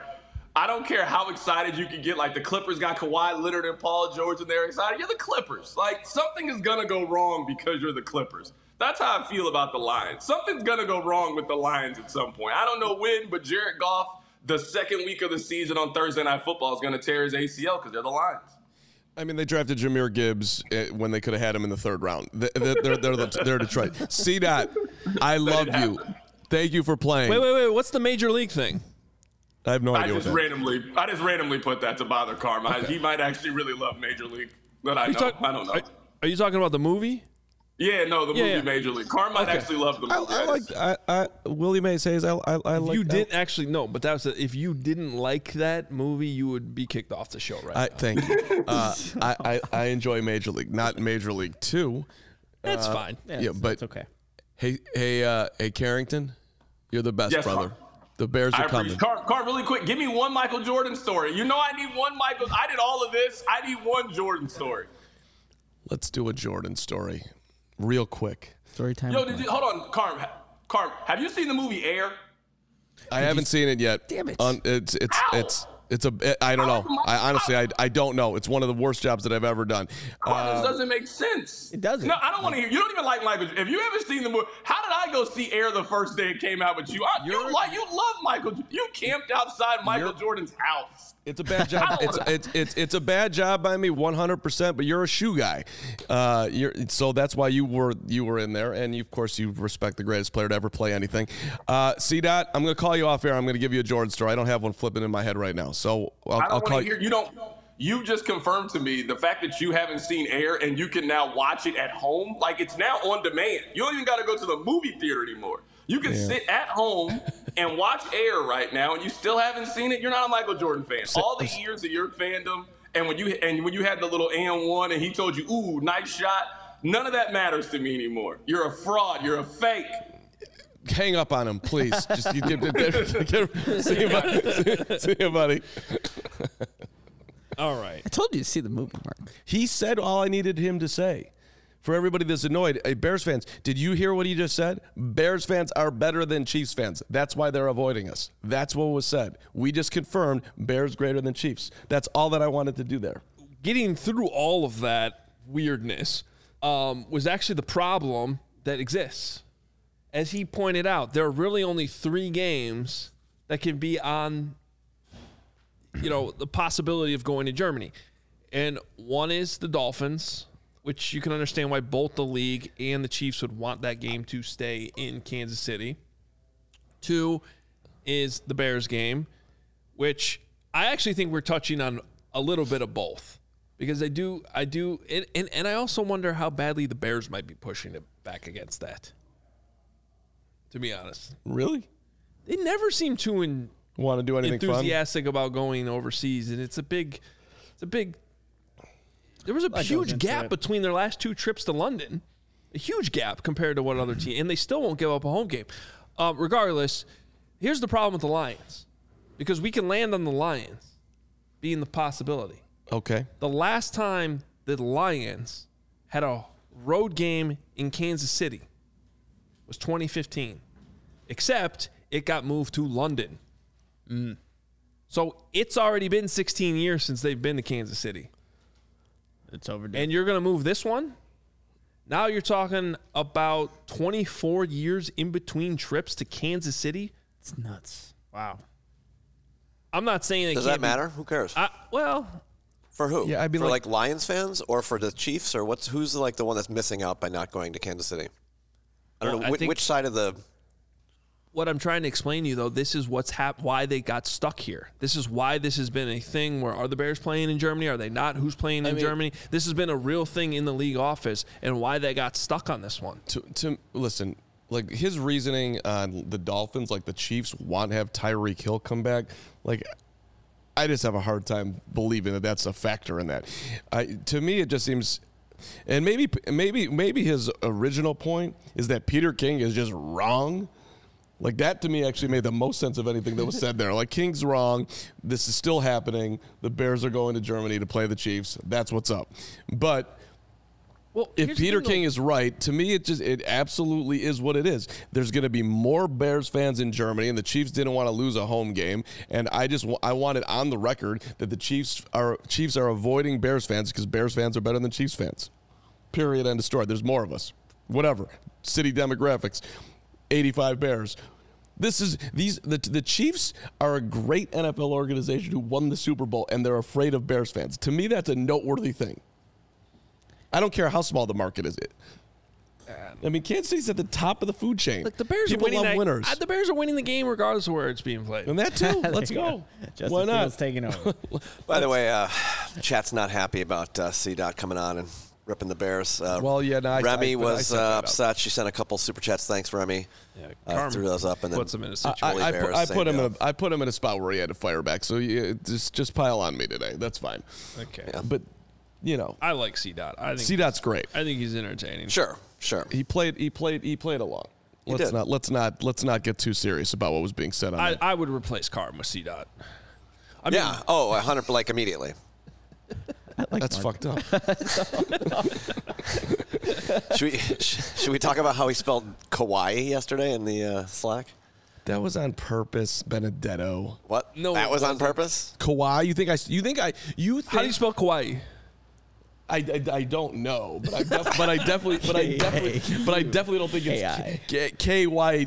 I don't care how excited you can get. Like, the Clippers got Kawhi Leonard and Paul George, and they're excited. You're the Clippers. Like, something is going to go wrong because you're the Clippers. That's how I feel about the Lions. Something's going to go wrong with the Lions at some point. I don't know when, but Jared Goff, the second week of the season on Thursday Night Football, is going to tear his ACL because they're the Lions. I mean, they drafted Jahmyr Gibbs uh, when they could have had him in the third round. They- They're, they're, they're, they're Detroit. See that? I love you. Thank you for playing. Wait, wait, wait. What's the major league thing? I have no I idea what just that. randomly, I just randomly put that to bother Karma. He might actually really love Major League, but I know, talk- I don't know. Are, are you talking about the movie? Yeah, no, the Yeah, movie yeah. Major League. Karma might Okay. actually loved the I, movie. I like. I, I Willie Mays says I. I, I like. you that. didn't actually no, but that was a, if you didn't like that movie, you would be kicked off the show right I now. thank you. [laughs] Uh, I, I I enjoy Major League, not Major League Two. That's fine. Yeah, Yeah, it's- but- it's okay. Hey, hey, uh, hey, Carrington, you're the best Yes, brother. Carl. The Bears I are coming. appreciate. Car, Car, really quick, give me one Michael Jordan story. You know, I need one Michael. I did all of this. I need one Jordan story. Let's do a Jordan story, real quick. Story time. Yo, did you hold on, Carm? Carm, have you seen the movie Air? I haven't seen it yet. Damn it. On, it's it's Ow. it's it's a. I don't know. I honestly I, I don't know. It's one of the worst jobs that I've ever done. Carm, this Uh, doesn't make sense. It doesn't. No, I don't want to hear. You don't even like Michael. If you haven't seen the movie, how did I go see Air the first day it came out with you? I, you like you love Michael. You camped outside Michael Jordan's house. It's a bad job. [laughs] It's it's it's it's a bad job by me, 100. percent But you're a shoe guy, uh, you're so that's why you were you were in there, and you, of course you respect the greatest player to ever play anything. Uh, C dot, I'm gonna call you off air. I'm gonna give you a Jordan story. I don't have one flipping in my head right now, so I'll, I I'll call to you. hear. You don't. You just confirmed to me the fact that you haven't seen Air and you can now watch it at home. Like it's now on demand. You don't even got to go to the movie theater anymore. You can sit at home and watch Air right now, and you still haven't seen it. You're not a Michael Jordan fan. All the years of your fandom, and when you and when you had the little and one, and he told you, "Ooh, nice shot." None of that matters to me anymore. You're a fraud. You're a fake. Hang up on him, please. Just you, get, get, get, see you, buddy. See, see you, buddy. All right. I told you to see the movie, Mark. He said all I needed him to say. For everybody that's annoyed, hey, Bears fans, did you hear what he just said? Bears fans are better than Chiefs fans. That's why they're avoiding us. That's what was said. We just confirmed Bears greater than Chiefs. That's all that I wanted to do there. getting through all of that weirdness um, was actually the problem that exists. As he pointed out, there are really only three games that can be on, you know, the possibility of going to Germany. And one is the Dolphins, which you can understand why both the league and the Chiefs would want that game to stay in Kansas City. Two is the Bears game, which I actually think we're touching on a little bit of both because I do, I do, and, and, and I also wonder how badly the Bears might be pushing it back against that. To be honest, Really? they never seem too in, Want to do anything fun? enthusiastic about going overseas, and it's a big, it's a big. There was a goes huge gap it. between their last two trips to London, a huge gap compared to what other team, and they still won't give up a home game. Um, regardless, here's the problem with the Lions, because we can land on the Lions being the possibility. Okay. The last time the Lions had a road game in Kansas City was 2015, except it got moved to London. So it's already been 16 years since they've been to Kansas City. It's overdue. And you're going to move this one? Now you're talking about 24 years in between trips to Kansas City? it's nuts. Wow. I'm not saying it Does can't that be- matter? Who cares? I, well, For who? Yeah, I'd be for like- like, Lions fans or for the Chiefs or what's who's like the one that's missing out by not going to Kansas City? I don't Well, know I which, think- which side of the. What I'm trying to explain to you though, this is what's hap- why they got stuck here. This is why this has been a thing where are the Bears playing in Germany? Are they not? Who's playing in mean- Germany? This has been a real thing in the league office and why they got stuck on this one. to to listen, like his reasoning on the Dolphins, like the Chiefs want to have Tyreek Hill come back, like I just have a hard time believing that that's a factor in that. I, to me, it just seems, and maybe maybe maybe his original point is that Peter King is just wrong. Like that to me actually made the most sense of anything that was said there. Like King's wrong. This is still happening. The Bears are going to Germany to play the Chiefs. That's what's up. But Well, if Peter. King is right, to me it just it absolutely is what it is. There's going to be more Bears fans in Germany, and the Chiefs didn't want to lose a home game. And I just I want it on the record that the Chiefs are Chiefs are avoiding Bears fans because Bears fans are better than Chiefs fans. Period. End of story. There's more of us. Whatever. City demographics. 85 Bears. This is these the the Chiefs are a great NFL organization who won the Super Bowl and they're afraid of Bears fans. To me, that's a noteworthy thing. I don't care how small the market is. It. I mean, Kansas City's at the top of the food chain. Look, the Bears People are winning love that- winners, uh, the Bears are winning the game regardless of where it's being played. and that too. [laughs] Let's go. Justin Why not? Fields taking over. [laughs] By the way, uh, chat's not happy about uh, C Dot coming on and ripping the Bears. Uh, Well, yeah, no, I- Remy I- I was set that uh, up. upset. She sent a couple super chats. Thanks, Remy. Yeah, Uh, Carm threw those up and then puts them in a I, situation. Holy I, put, Bears, I put him in a, I put him in a spot where he had to fire back. So yeah, just just pile on me today. That's fine. okay, yeah. But you know, I like C Dot. I think C Dot's great. I think he's entertaining. Sure, sure. He played. He played. He played along. Let's did. not. Let's not. Let's not get too serious about what was being said on I, that. I would replace Carm with C Dot. I mean, yeah. Oh, a hundred like immediately. [laughs] That's fucked up. [laughs] Should we should we talk about how he spelled Kauai yesterday in the uh, Slack? that was on purpose, Benedetto. What? No, that it was on wasn't. purpose. Kawhi. You think I? You think I? You think how do you spell Kauai? I, I, I don't know, but I, def, but I definitely, but I [laughs] definitely, but I definitely don't think it's K- K Y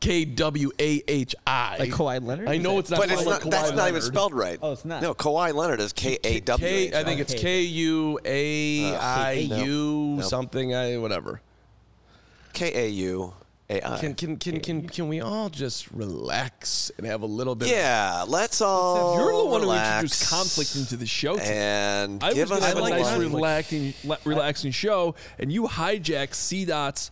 K W A H I. Like Kawhi Leonard? I know it's not. But it's not. like that's Kawhi not even spelled right. Oh, it's not. No, Kawhi Leonard is K A W. K. I think it's Okay. K U A I U something. I whatever. K A U A I. Can can can can can we all just relax and have a little bit? Yeah, let's all. You're the one who introduced conflict into the show. today. And I give was us gonna have a nice, conflict. relaxing, relaxing show, and you hijack C Dot's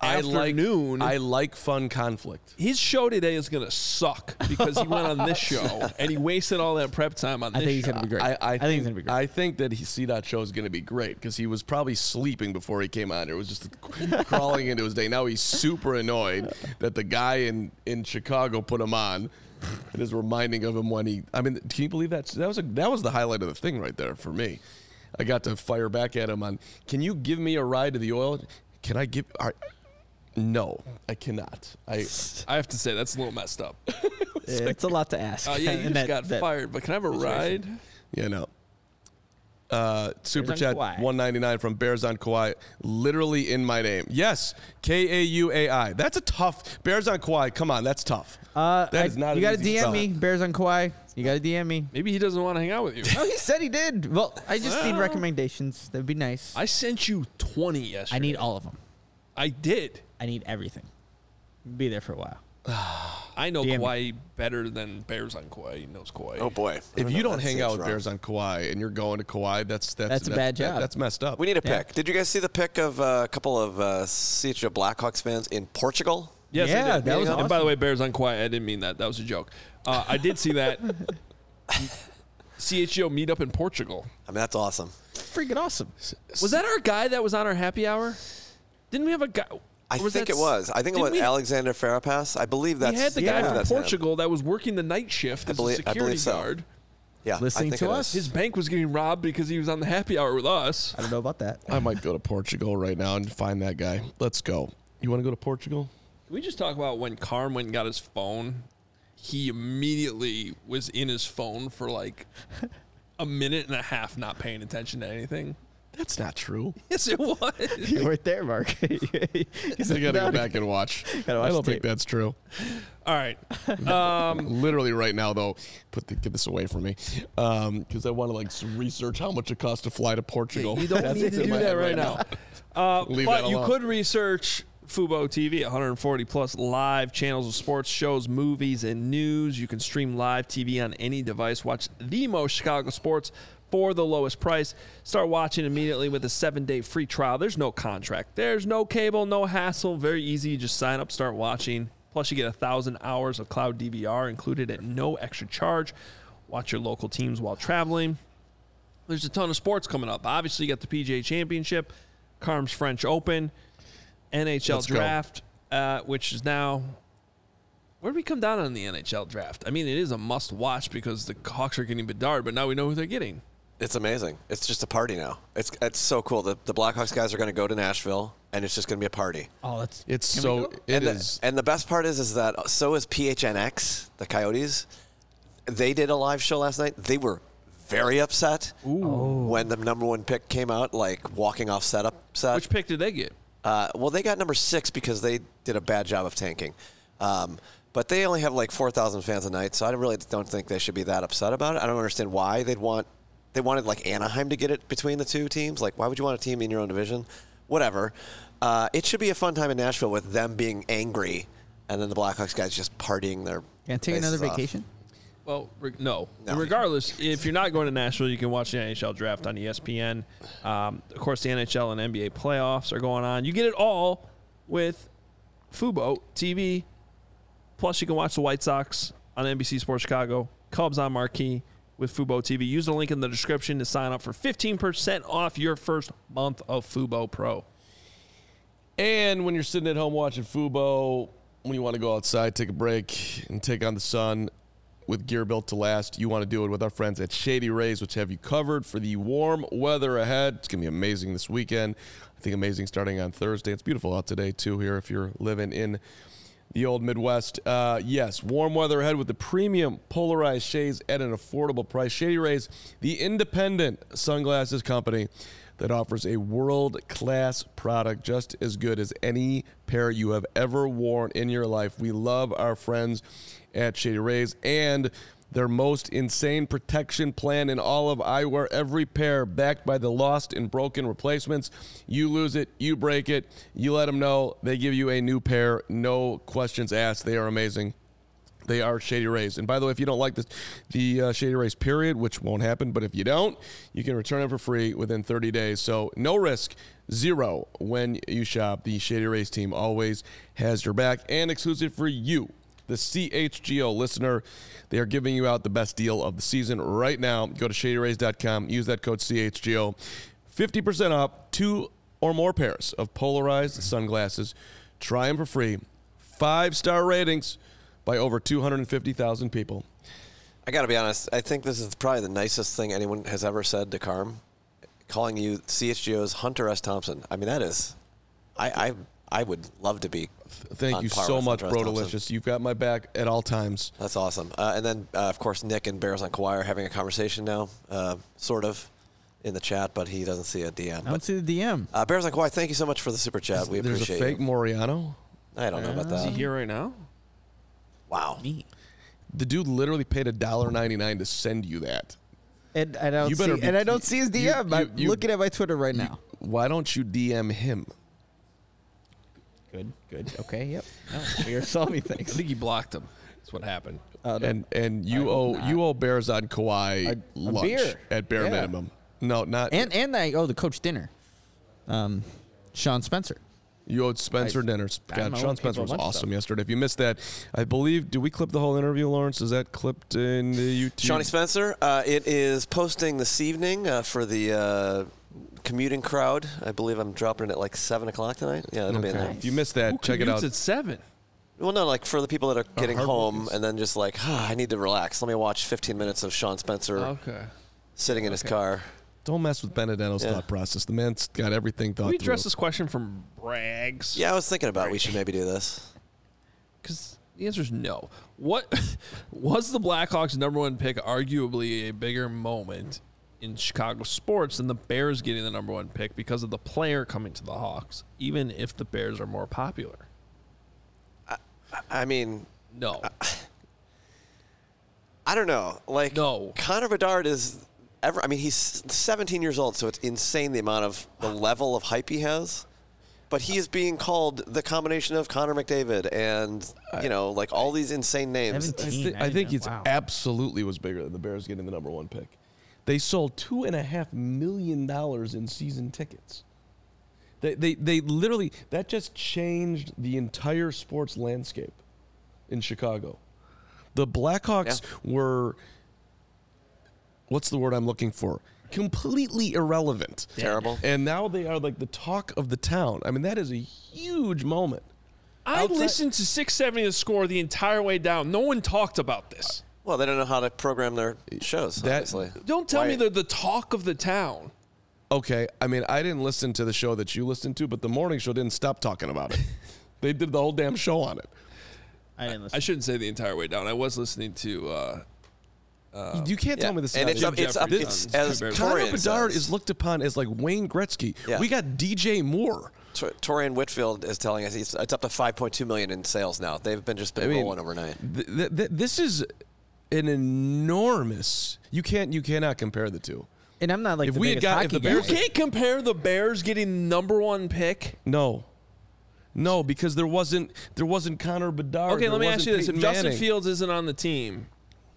I like afternoon. I like fun conflict. his show today is gonna suck because he went on this [laughs] show and he wasted all that prep time on I this. think he's show. gonna be great. I, I, think, he's gonna be great. I think that he, see dot show is going to be great because he was probably sleeping before he came on. It was just [laughs] crawling into his day. Now he's super annoyed that the guy in, in Chicago put him on. It is reminding of him when he. I mean, can you believe that? That was a, that was the highlight of the thing right there for me. I got to fire back at him on. Can you give me a ride to the oil? Can I give? Are, no, I cannot. I I have to say that's a little messed up. [laughs] it's a lot to ask. Oh yeah, [laughs] you just that- got that- fired, but can I have a ride? yeah no. Uh, super on chat Kauai. 199 from Bears on Kauai, literally in my name. Yes, K A U A I. That's a tough Bears on Kauai. Come on, that's tough. Uh, That I- is not You got to DM spell. me, Bears on Kauai. You got to DM me. Maybe he doesn't want to hang out with you. [laughs] Oh, he said he did. Well, I just need recommendations. That'd be nice. I sent you 20 yesterday. I need all of them. I did. I need everything. Be there for a while. [sighs] I know DM me. Kauai better than Bears on Kauai. He knows Kauai. Oh boy. I If know, you don't hang out with wrong. Bears on Kauai and you're going to Kauai, that's that's That's a bad that- job. that's messed up. We need a Yeah. pick. Did you guys see the pick of uh, a couple of uh, CHO Blackhawks fans in Portugal? Yes, I Yeah, did. that was And by awesome. the way, Bears on Kauai, I didn't mean that. That was a joke. Uh, I did see that. [laughs] CHO meet up in Portugal. I mean, that's awesome. Freaking awesome. Was that our guy that was on our happy hour? Didn't we have a guy? I think that it was. I think it didn't was we- Alexander Farapass. I believe that's. we had the I guy believe from that's him. Portugal that was working the night shift I as believe- a I security believe so. guard. Yeah, I Listening think to us? His bank was getting robbed because he was on the happy hour with us. I don't know about that. I might go to Portugal right now and find that guy. Let's go. You want to go to Portugal? Can we just talk about when Carm went and got his phone? He immediately was in his phone for like a minute and a half, not paying attention to anything. That's not true. [laughs] Yes, it was. You weren't there, Mark. [laughs] I gotta go back and watch. [laughs] Gotta watch I don't the think tape. that's true. All right. Um, Literally right now, though, put the, get this away from me, because I want to like s- research how much it costs to fly to Portugal. you don't That's need what's to in do my that head right now. Uh, Leave but that you alone. could research Fubo TV, 140 plus live channels of sports, shows, movies, and news. You can stream live TV on any device. Watch the most Chicago sports for the lowest price. Start watching immediately with a seven day free trial. There's no contract, there's no cable, no hassle. Very easy. You just sign up, start watching. Plus, you get a thousand hours of cloud DVR included at no extra charge. Watch your local teams while traveling. There's a ton of sports coming up. Obviously, you got the PGA Championship, Carm's French Open, NHL Let's. Draft, uh, which is now. Where do we come down on the NHL Draft? I mean, it is a must watch because the Hawks are getting Bedard, but now we know who they're getting. It's amazing. It's just a party now. It's it's so cool. The the Blackhawks guys are going to go to Nashville, and it's just going to be a party. Oh, that's It's Can we so go? it and is. The, and the best part is is that so is PHNX, the Coyotes. They did a live show last night. They were very upset when the number one pick came out, like walking off setup set. Which pick did they get? Uh, well, they got number six because they did a bad job of tanking. Um, but they only have like 4,000 fans a night, so I really don't think they should be that upset about it. I don't understand why they'd want. They wanted like Anaheim to get it between the two teams. Like, why would you want a team in your own division? Whatever. Uh, it should be a fun time in Nashville with them being angry, and then the Blackhawks guys just partying their. Can I take another faces off. vacation? Well, re- no. No. Regardless, if you're not going to Nashville, you can watch the NHL draft on ESPN. Um, of course, the NHL and NBA playoffs are going on. You get it all with Fubo TV. Plus, you can watch the White Sox on NBC Sports Chicago, Cubs on Marquee with Fubo TV. Use the link in the description to sign up for 15% off your first month of Fubo Pro. And when you're sitting at home watching Fubo, when you want to go outside, take a break, and take on the sun with gear built to last, you want to do it with our friends at Shady Rays, which have you covered for the warm weather ahead. It's going to be amazing this weekend. I think amazing starting on Thursday. It's beautiful out today, too, here if you're living in the old Midwest. Uh, yes, warm weather ahead with the premium polarized shades at an affordable price. Shady Rays, the independent sunglasses company that offers a world class product just as good as any pair you have ever worn in your life. We love our friends at Shady Rays and their most insane protection plan in all of eyewear. Every pair backed by the lost and broken replacements. You lose it, you break it, you let them know. They give you a new pair, no questions asked. They are amazing. They are Shady Rays. And by the way, if you don't like this, the uh, Shady Rays period, which won't happen, but if you don't, you can return it for free within 30 days. So no risk, zero when you shop. The Shady Rays team always has your back and exclusive for you, the CHGO listener. They are giving you out the best deal of the season right now. Go to shadyrays.com, use that code CHGO. 50% off two or more pairs of polarized sunglasses. Try them for free. Five star ratings by over 250,000 people. I got to be honest. I think this is probably the nicest thing anyone has ever said to Carm, calling you CHGO's Hunter S. Thompson. I mean, that is, I I, I would love to be. Thank you so much, Hunter Bro Delicious. You've got my back at all times. That's awesome. Uh, and then, uh, of course, Nick and Bears on Kauai are having a conversation now, uh, sort of. in the chat, but he doesn't see a DM. I don't see the DM. Uh, Bears on Kauai, thank you so much for the super chat. we appreciate it. There's a fake you. Moreano. I don't know about Is he that. here right now? Wow. Me. The dude literally paid a dollar ninety nine to send you that. And I don't You see, better be- and I don't see his you- DM. you- I'm you- looking at my Twitter right You- now. why don't you DM him? Good, good. Okay, yep. No, we are solving I think he blocked him. That's what happened. Uh, no. And and you I owe not. you owe Bears on Kauai A- a lunch beer. at bare Yeah. minimum. No, not and and I oh the coach dinner. Um, Sean Spencer. You owed Spencer I- dinners. I don't God, know, Sean people Spencer was bunch awesome stuff. yesterday. If you missed that, I believe, do we clip the whole interview, Lawrence? Is that clipped in the YouTube? Shawnee Spencer, uh, it is posting this evening uh, for the uh, commuting crowd. I believe I'm dropping it at like 7 o'clock tonight. Yeah, it'll be in Okay. there. If you missed that, Who check it commutes out. at seven. Well, no, like for the people that are getting hard home workers. and then just like, ah, [sighs] I need to relax. Let me watch 15 minutes of Sean Spencer Okay. sitting in his car. Don't mess with Benedetto's Yeah. thought process. The man's got everything thought Can we through. address this question from Braggs? Yeah, I was thinking about we should maybe do this. Because the answer is no. What [laughs] was the Blackhawks' number one pick arguably a bigger moment in Chicago sports than the Bears getting the number one pick because of the player coming to the Hawks, even if the Bears are more popular? I mean, No. I don't know. Like, No. Connor Bedard is ever. I mean, he's 17 years old, so it's insane the amount of the level of hype he has. But he is being called the combination of Connor McDavid and you know, like all these insane names. I, Seventeen. thi- I I think know. it's Wow. absolutely was bigger than the Bears getting the number one pick. They sold two and a half million dollars in season tickets. They, they, they literally that just changed the entire sports landscape in Chicago. The Blackhawks were what's the word I'm looking for? Completely irrelevant. Terrible. And now they are like the talk of the town. I mean, that is a huge moment. I Outside- listened to 670 the score the entire way down. No one talked about this. Well, they don't know how to program their shows. That- obviously. Don't tell me they're the talk of the town. Okay, I mean, I didn't listen to the show that you listened to, but the morning show didn't stop talking about it. [laughs] they did the whole damn show on it. I didn't listen. I shouldn't say the entire way down. I was listening to. Uh, You- you can't yeah. tell me this. And is it's not- up, it's up, Jeffrey it's as Connor Connor Torian Bedard is looked upon as like Wayne Gretzky. Yeah. We got DJ Moore. Tor- Torian Whitfield is telling us it's, it's up to 5.2 million in sales now. They've been just been I mean, rolling overnight. Th- th- th- this is an enormous. You can't. You cannot compare the two. and I'm not like If the we had biggest got- if the Bears- you can't compare the Bears getting number one pick. No, no, because there wasn't there wasn't Connor Bedard. Okay, there let me ask wasn't you this: If Peyton Justin Fields isn't on the team,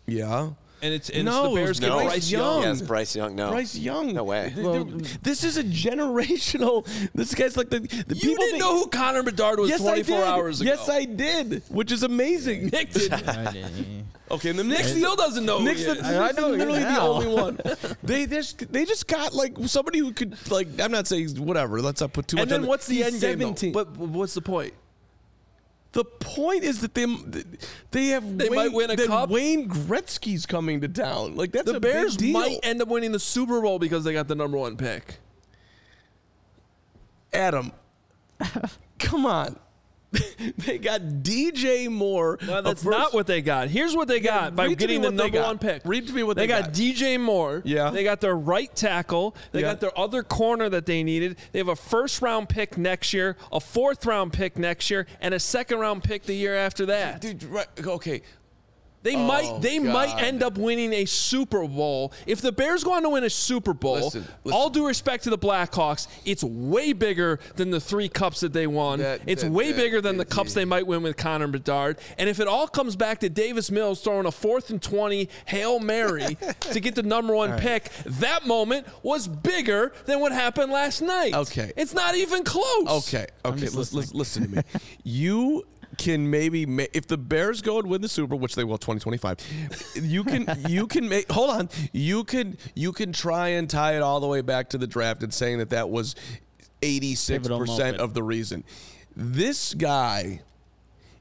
yeah. And it's, and No, it's the Bears no. get Bryce Bryce Young. Young, Yes, Bryce Young. No. Bryce Young. No way. Th- Well, th- this is a generational. This guy's like the, the you people. didn't that- know who Connor Bedard was yes, 24 I did. hours ago. Yes, I did, which is amazing. Nick did. [laughs] I didn't. Okay, and the Nick Knicks still doesn't know. Who Nick's he the, is. I Nick's know, literally the now. only one. They just they just got like somebody who could like. I'm not saying whatever. Let's not put too much. and then on it. what's the He's end game? though? 17. But what's the point? The point is that they they have They Wayne, might win a cup. Wayne Gretzky's coming to town. Like that's The Bears might end up winning the Super Bowl because they got the number one pick. Adam, [laughs] come on. [laughs] they got DJ Moore. No, that's first- not what they got. Here's what they got by read to me getting the number got. one pick. Read to me what they got. They got. DJ Moore. Yeah. They got their right tackle. They Yeah. got their other corner that they needed. They have a first round pick next year, a fourth round pick next year, and a second round pick the year after that. Dude, right, okay. They Oh, might they God. might end up winning a Super Bowl. If the Bears go on to win a Super Bowl, Listen, listen. all due respect to the Blackhawks, it's way bigger than the three cups that they won. That- it's that- way that- bigger than the that- cups they might win with Connor Bedard. And if it all comes back to Davis Mills throwing a fourth and twenty Hail Mary [laughs] to get the number one pick, that moment was bigger than what happened last night. Okay. It's not even close. Okay, okay. Listen, listen, listen to me. You can maybe ma- if the Bears go and win the Super, Bowl, which they will 2025. You can you can make hold on. You can you can try and tie it all the way back to the draft and saying that that was 86% of the reason. This guy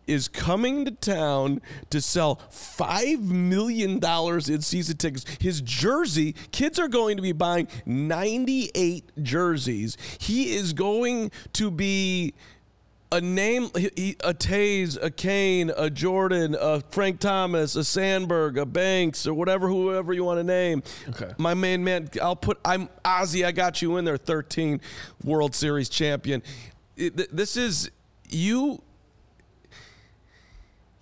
is coming to town to sell five million dollars in season tickets. His jersey, kids are going to be buying 98 jerseys. He is going to be a name, a Toews, a Kane, a Jordan, a Frank Thomas, a Sandberg, a Banks, or whatever, whoever you want to name. Okay. My main man, I'll put, I'm Ozzy, I got you in there, 13 World Series champion. It- th- this is, you,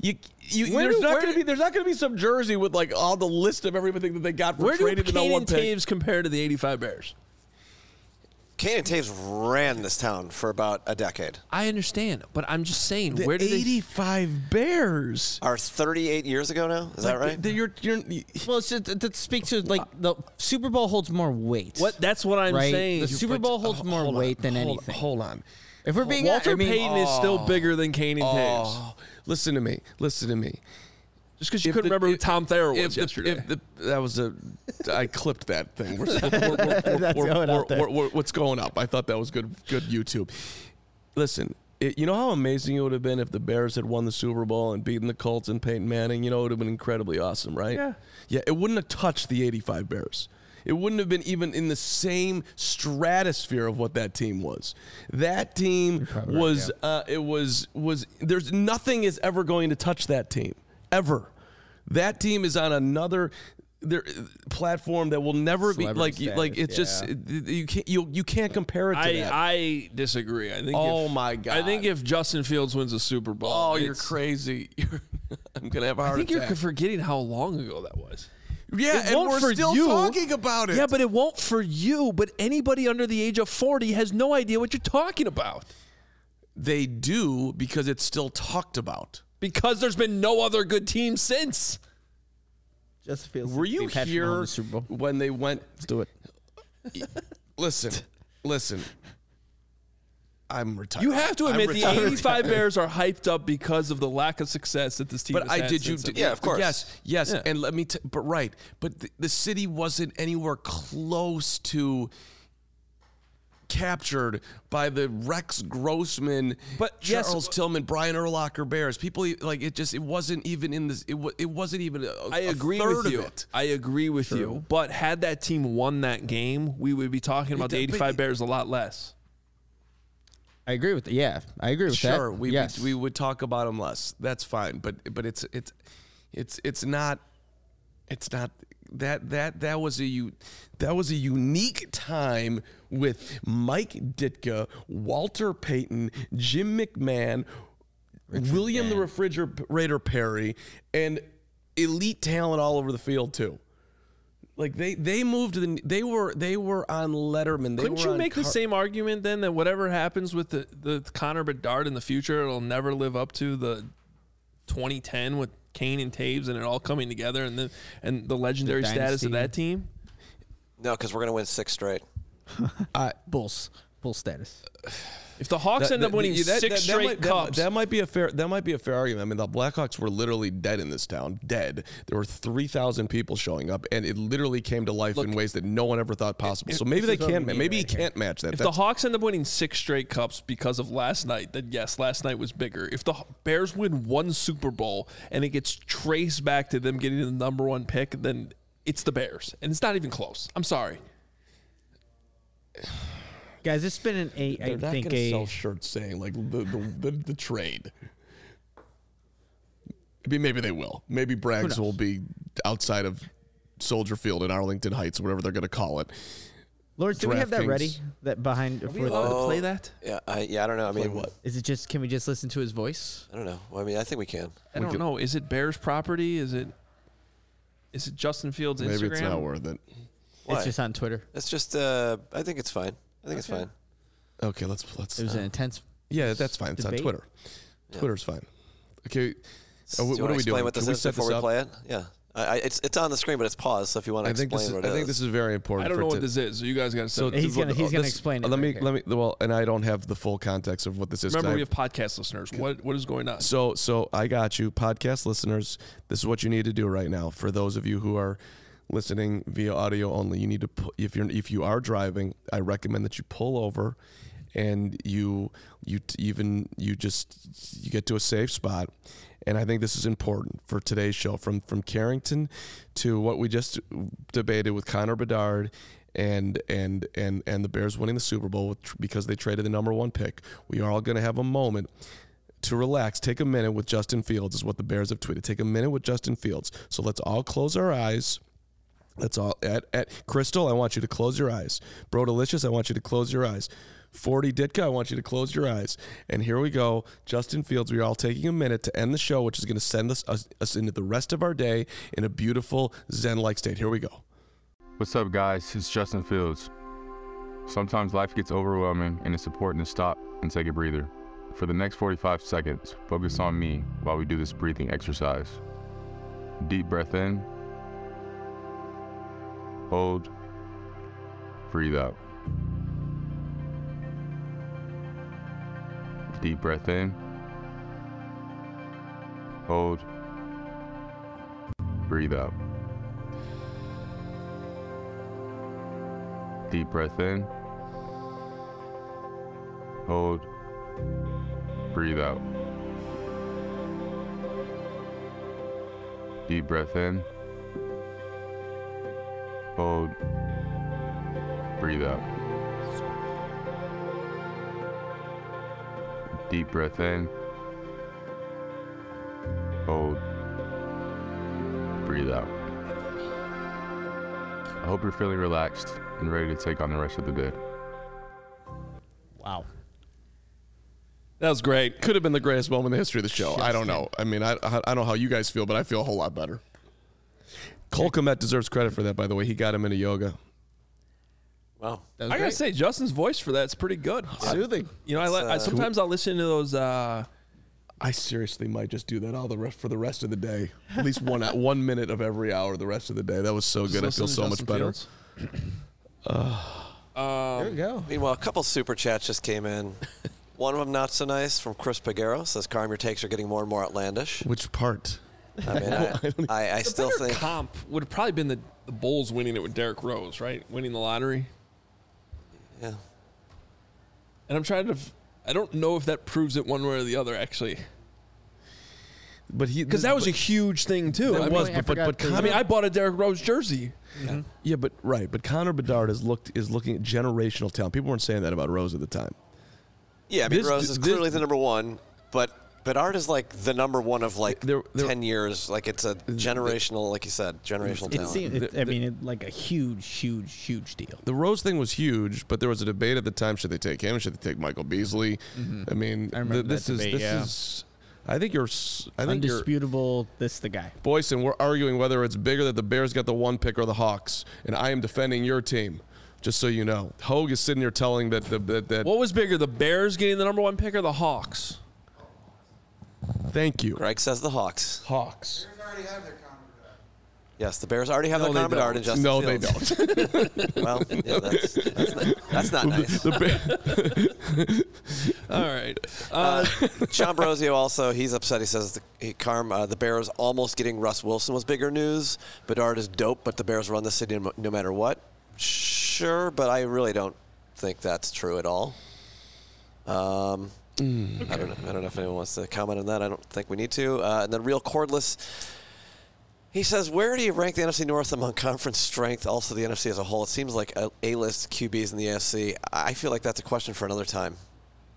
you, you Where there's do- not where going to do- be, there's not going to be some jersey with like all the list of everything that they got for Where do trading no Kane one and pick. Toews compare to the 85 Bears? Kane and Toews ran this town for about a decade. I understand, but I'm just saying, The where do they? 85 Bears. Are 38 years ago now? Is that right? the- you're, you're, Well, it's just, that speaks to like uh, the Super Bowl holds more weight. What? That's what I'm right? saying. The Super but- Bowl holds oh, more on, weight than hold- anything. Hold on. If we're being Walter I mean, Payton is still oh. bigger than Kane and Toews. Oh, listen to me. Listen to me. Just because you If couldn't the- remember who Tom Thayer was If the, yesterday. if the, that was a, I clipped that thing. We're, [laughs] we're, we're, we're, That's we're- going out we're- we're- what's going up? I thought that was good. Good YouTube. Listen, it, you know how amazing it would have been if the Bears had won the Super Bowl and beaten the Colts and Peyton Manning. You know, it would have been incredibly awesome, right? Yeah. Yeah. It wouldn't have touched the '85 Bears. It wouldn't have been even in the same stratosphere of what that team was. That team probably right, was uh, it was was there's nothing is ever going to touch that team ever. That team is on another their platform that will never be like Celebrity you- like status, it's just you can't you you can't compare it to I, that. I disagree. I think. Oh if, my god. I think if Justin Fields wins a Super Bowl, oh, you're crazy. You're, [laughs] I'm gonna have a heart I think attack. you're forgetting how long ago that was. yeah, It and won't we're for still you. talking about it. Yeah, but it won't for you. But anybody under the age of 40 has no idea what you're talking about they do because it's still talked about. Because there's been no other good team since. just feels Were you be Patrick Mahomes here the Super Bowl. when they went? Let's do it. [laughs] Listen, listen. I'm retired. You have to admit the 85 [laughs] Bears are hyped up because of the lack of success that this team But has I had did you. since Did, Yeah, of course. Yes, yes. Yeah. And let me. T- but right. But the, the city wasn't anywhere close to captured by the Rex Grossman, But yes, Charles Tillman, Brian Urlacher Bears. People like it. Just it wasn't even in this. It, wa- it wasn't even. A, I a agree third with you. I agree with you. But had that team won that game, we would be talking about the did- but 85 it- Bears a lot less. I agree with Yeah, I agree with that. Sure, we yes. we would talk about them less. That's fine. But but it's it's it's it's not it's not that that that was a that was a unique time with Mike Ditka, Walter Payton, Jim McMahon, William the Refrigerator Perry, and elite talent all over the field too. Like they they moved the they were they were on Letterman. They Couldn't you make the same argument then that whatever happens with the, the Connor Bedard in the future, it'll never live up to the 2010 with Kane and Toews and it all coming together and the and the legendary status of that team? No, because we're going to win six straight. Bulls. Bull status. If the Hawks That- end up winning that- that- six straight might, cups, That, might be a fair. That might be a fair argument. I mean, the Blackhawks were literally dead in this town. Dead. There were three thousand people showing up, and it literally came to life in ways that no one ever thought possible. so maybe they this is what can't. we ma- need Maybe right he here. can't match that. if the Hawks end up winning six straight cups because of last night, then yes, last night was bigger. If the Bears win one Super Bowl and it gets traced back to them getting the number one pick, then it's the Bears, and it's not even close. I'm sorry. Guys, it's been an eight. they're I not think a sell shirts saying like the the, the, the trade. I mean, maybe they will. Maybe Braggs will be outside of Soldier Field in Arlington Heights, whatever they're going to call it. Lawrence. Do we have that ready? That behind. Are we for allowed the, to play that? Yeah, I, yeah, I don't know. I mean, what? is it just? Can we just listen to his voice? I don't know. Well, I mean, I think we can. I We don't could- know. Is it Bears property? Is it? Is it Justin Fields' Maybe Instagram? it's not worth it. Why? It's just on Twitter. It's just. Uh, I think it's fine. I think it's fine. Okay, let's let's. It was an intense. Yeah, that's fine. It's Debate. on Twitter. Twitter's fine. Okay. Uh, Do you what wanna are we explain doing? what this Can we is set before this we up? play it? Yeah. I, I, it's it's on the screen, but it's paused. So if you want to I think explain this. Is, what I think is. this is very important. I don't for know what to- this is, so you guys got to So say. He's gonna- he's gonna explain it Let me right here. let me well, and I don't have the full context of what this is. 'cause Remember, I- we have podcast listeners. What what is going on? So so I got you, podcast listeners. This is what you need to do right now. For those of you who are listening via audio only, you need to pu- if you're if you are driving, I recommend that you pull over and you you even you just you get to a safe spot. And I think this is important for today's show from from Carrington to what we just debated with Connor Bedard and and and and the Bears winning the Super Bowl because they traded the number one pick. We are all going to have a moment to relax. Take a minute with Justin Fields is what the Bears have tweeted. Take a minute with Justin Fields. So let's all close our eyes. Let's all at at Crystal. I want you to close your eyes. Bro Delicious. I want you to close your eyes. 40 Ditka, I want you to close your eyes. And here we go. Justin Fields, we are all taking a minute to end the show, which is going to send us, us, us into the rest of our day in a beautiful Zen like state. Here we go. What's up, guys? It's Justin Fields. Sometimes life gets overwhelming, and it's important to stop and take a breather. For the next 45 seconds, focus on me while we do this breathing exercise. Deep breath in, hold, breathe out. Deep breath in, hold, breathe out. Deep breath in. Hold. Breathe out. Deep breath in. Hold. Breathe out. Deep breath in. Hold. Breathe out. I hope you're feeling relaxed and ready to take on the rest of the day. Wow. That was great. Could have been the greatest moment in the history of the show. I don't know. I mean, I, I don't know how you guys feel, but I feel a whole lot better. Cole Kmet deserves credit for that, by the way. He got him into yoga. Wow. That was I gotta great. say, Justin's voice for that's pretty good. soothing. You know, I, let, I It's, uh, sometimes I'll listen to those. Uh, I seriously might just do that all the rest for the rest of the day. At least one at [laughs] one minute of every hour the rest of the day. That was so good. I listen feel to so much Justin better. Fields. There we go. Meanwhile, a couple super chats just came in. [laughs] One of them not so nice from Chris Pagero says, "Carm, your takes are getting more and more outlandish." Which part? I mean, I, [laughs] I, I The still better think comp would have probably been the, the Bulls winning it with Derrick Rose, right? Winning the lottery. yeah. And I'm trying to. f- I don't know if that proves it one way or the other, actually, But he because that was a huge thing too. That I was, mean, I but, but, but to- Connor, I mean, I bought a Derrick Rose jersey. yeah, yeah, but right, but Connor Bedard is looked is looking at generational talent. People weren't saying that about Rose at the time. Yeah, I mean, This- Rose is this- clearly the number one, but but Art is like the number one of like There- there- ten years. Like it's a generational, like you said, generational It talent. seemed, it, I mean, it, like a huge, huge, huge deal. The Rose thing was huge, but there was a debate at the time: should they take him? Should they take Michael Beasley? Mm-hmm. I mean, I remember th- this that is debate, this yeah. is. I think you're. s- I think you're. This the guy. Boyson, we're arguing whether it's bigger that the Bears got the one pick or the Hawks, and I am defending your team. Just so you know, Hoge is sitting here telling that the, that, that What was bigger, the Bears getting the number one pick or the Hawks? Thank you, Greg says the Hawks. Hawks. Yes, the Bears already have No, their they Connor Bedard and Justin No, they don't. [laughs] Well, yeah, that's, that's, not, that's not nice. The [laughs] Bear- All right. Uh, Sean Brosio also, he's upset. He says, the, he, Carm, uh, the Bears almost getting Russ Wilson was bigger news. Bedard is dope, but the Bears run the city no, no matter what. Sure, but I really don't think that's true at all. Um, I don't know. I don't know if anyone wants to comment on that. I don't think we need to. Uh, and then real cordless. He says, "Where do you rank the NFC North among conference strength? Also, the NFC as a whole. It seems like a- A-list QBs in the AFC. I feel like that's a question for another time.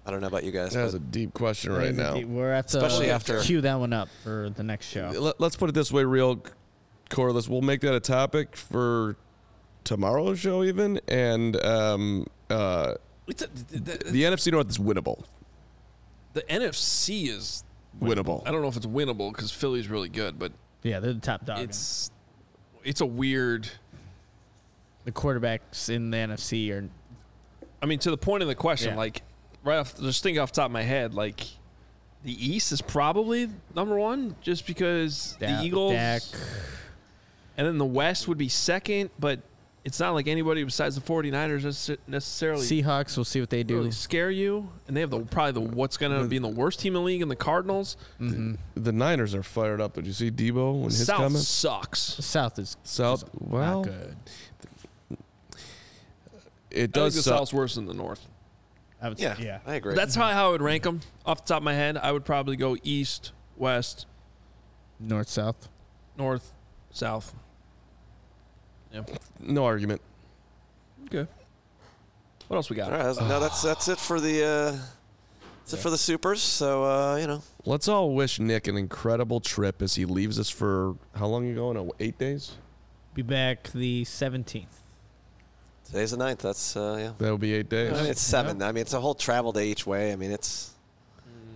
I don't know about you guys. That's but- a deep question right now. We're at to Especially after- cue that one up for the next show. Let, us put it this way, real cordless. We'll make that a topic for tomorrow's show, even. And um, uh, it's a, the, the, the NFC North is winnable. The NFC is. Winnable. I don't know if it's winnable because Philly's really good, but Yeah, they're the top dog. it's it's a weird. the quarterbacks in the NFC are I mean, to the point of the question, Yeah. like right off, just think off the top of my head, like the East is probably number one, just because Da- the Eagles, Dak. and then the West would be second, but it's not like anybody besides the 49ers necessarily Seahawks. We'll see what they do. really scare you, and they have the probably the what's going to be in the worst team in the league, and the Cardinals. Mm-hmm. The Niners are fired up. Did you see Deebo when his South comments? sucks. South is South, not well, good. it I think does the suck. South's worse than the North. I would yeah, say, yeah. I agree. That's how I would rank them off the top of my head. I would probably go East, West, North South. North, South. Yeah. No argument. Okay. What else we got? All right, that's- no, that's [sighs] that's it for the uh, that's it for the supers. So uh, you know, Let's all wish Nick an incredible trip as he leaves us for how long you going? Oh, eight days? Be back the 17th. today's the ninth. That's uh, yeah. That'll be eight days. I mean, it's seven. I mean, it's a whole travel day each way. I mean, it's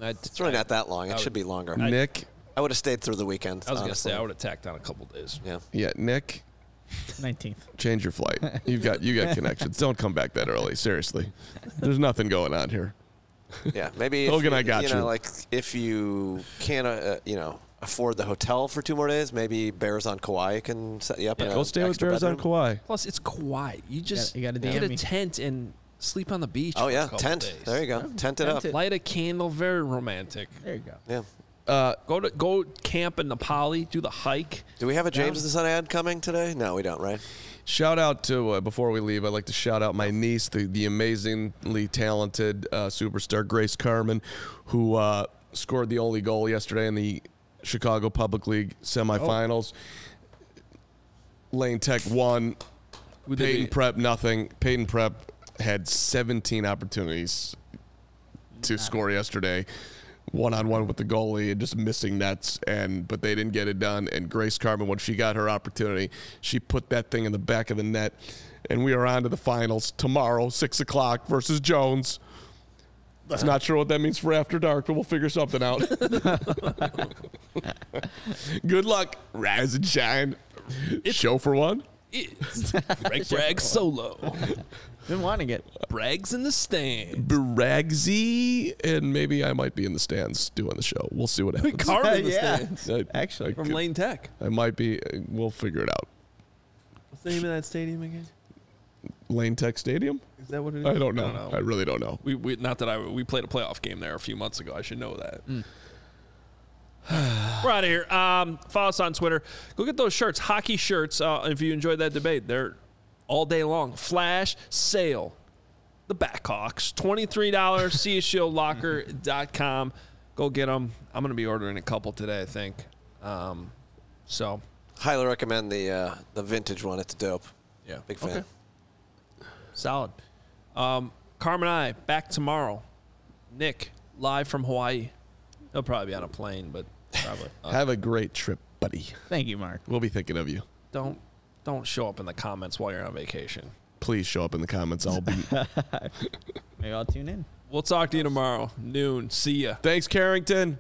I, it's really not that long. I It should would- be longer. Nick, I would have stayed through the weekend. I was gonna honestly. say I would have tacked on a couple days. Yeah. yeah, Nick, 19th. change your flight. [laughs] You've got you got connections. Don't come back that early. Seriously, there's nothing going on here. Yeah, maybe. If Hogan, you, I got you. you. Know, like if you can't, uh, you know, afford the hotel for two more days, maybe Bears on Kauai can set you up. in Go an stay with extra Bears on. Kauai. Plus, it's quiet. You just you gotta get a tent and sleep on the beach. Oh for yeah, couple tent. days. There you go. Tent it up. It. Light a candle. Very romantic. There you go. Yeah. Uh, Go to go camp in Na Pali. Do the hike. Do we have a James the Sun ad coming today? No, we don't. Right? Shout out to uh, before we leave, I'd like to shout out my niece, the the amazingly talented uh, superstar Grace Carman, who uh, scored the only goal yesterday in the Chicago Public League semifinals. Lane Tech won. Would Payton be- Prep nothing. Payton Prep had 17 opportunities to score yesterday, one on one with the goalie and just missing nets. And but they didn't get it done. And Grace Carman, when she got her opportunity, she put that thing in the back of the net. And we are on to the finals tomorrow, six o'clock versus Jones. It's not sure what that means for after dark, but we'll figure something out. [laughs] Good luck, rise and shine. It's, Show for one. It's Greg Braggs solo. [laughs] Been wanting it. Braggs in the stand. Bragsy, and maybe I might be in the stands doing the show. We'll see what happens. Carman in the [laughs] Yeah. stands. I, Actually. I, From could- Lane Tech. I might be. We'll figure it out. What's the name of that stadium again? Lane Tech Stadium? Is that what it is? I don't know. I, really don't know. We, we not that I we played a playoff game there a few months ago. I should know that. [sighs] We're out of here. Um, follow us on Twitter. Go get those shirts, hockey shirts. Uh, if you enjoyed that debate, they're all day long. Flash sale. The Blackhawks, twenty three dollars. [laughs] CSHieldLocker.com. Go get them. I'm gonna be ordering a couple today. I think. Um, so Highly recommend the uh, the vintage one. It's dope. yeah, Big fan. Okay. Solid. Um, Carman and I back tomorrow. Nick live from Hawaii. He'll probably be on a plane, but probably uh, Have a great trip, buddy. Thank you, Mark. We'll be thinking of you. don't don't show up in the comments while you're on vacation. Please show up in the comments. I'll be. [laughs] Maybe I'll tune in. We'll talk to you tomorrow noon. See ya. Thanks, Carrington.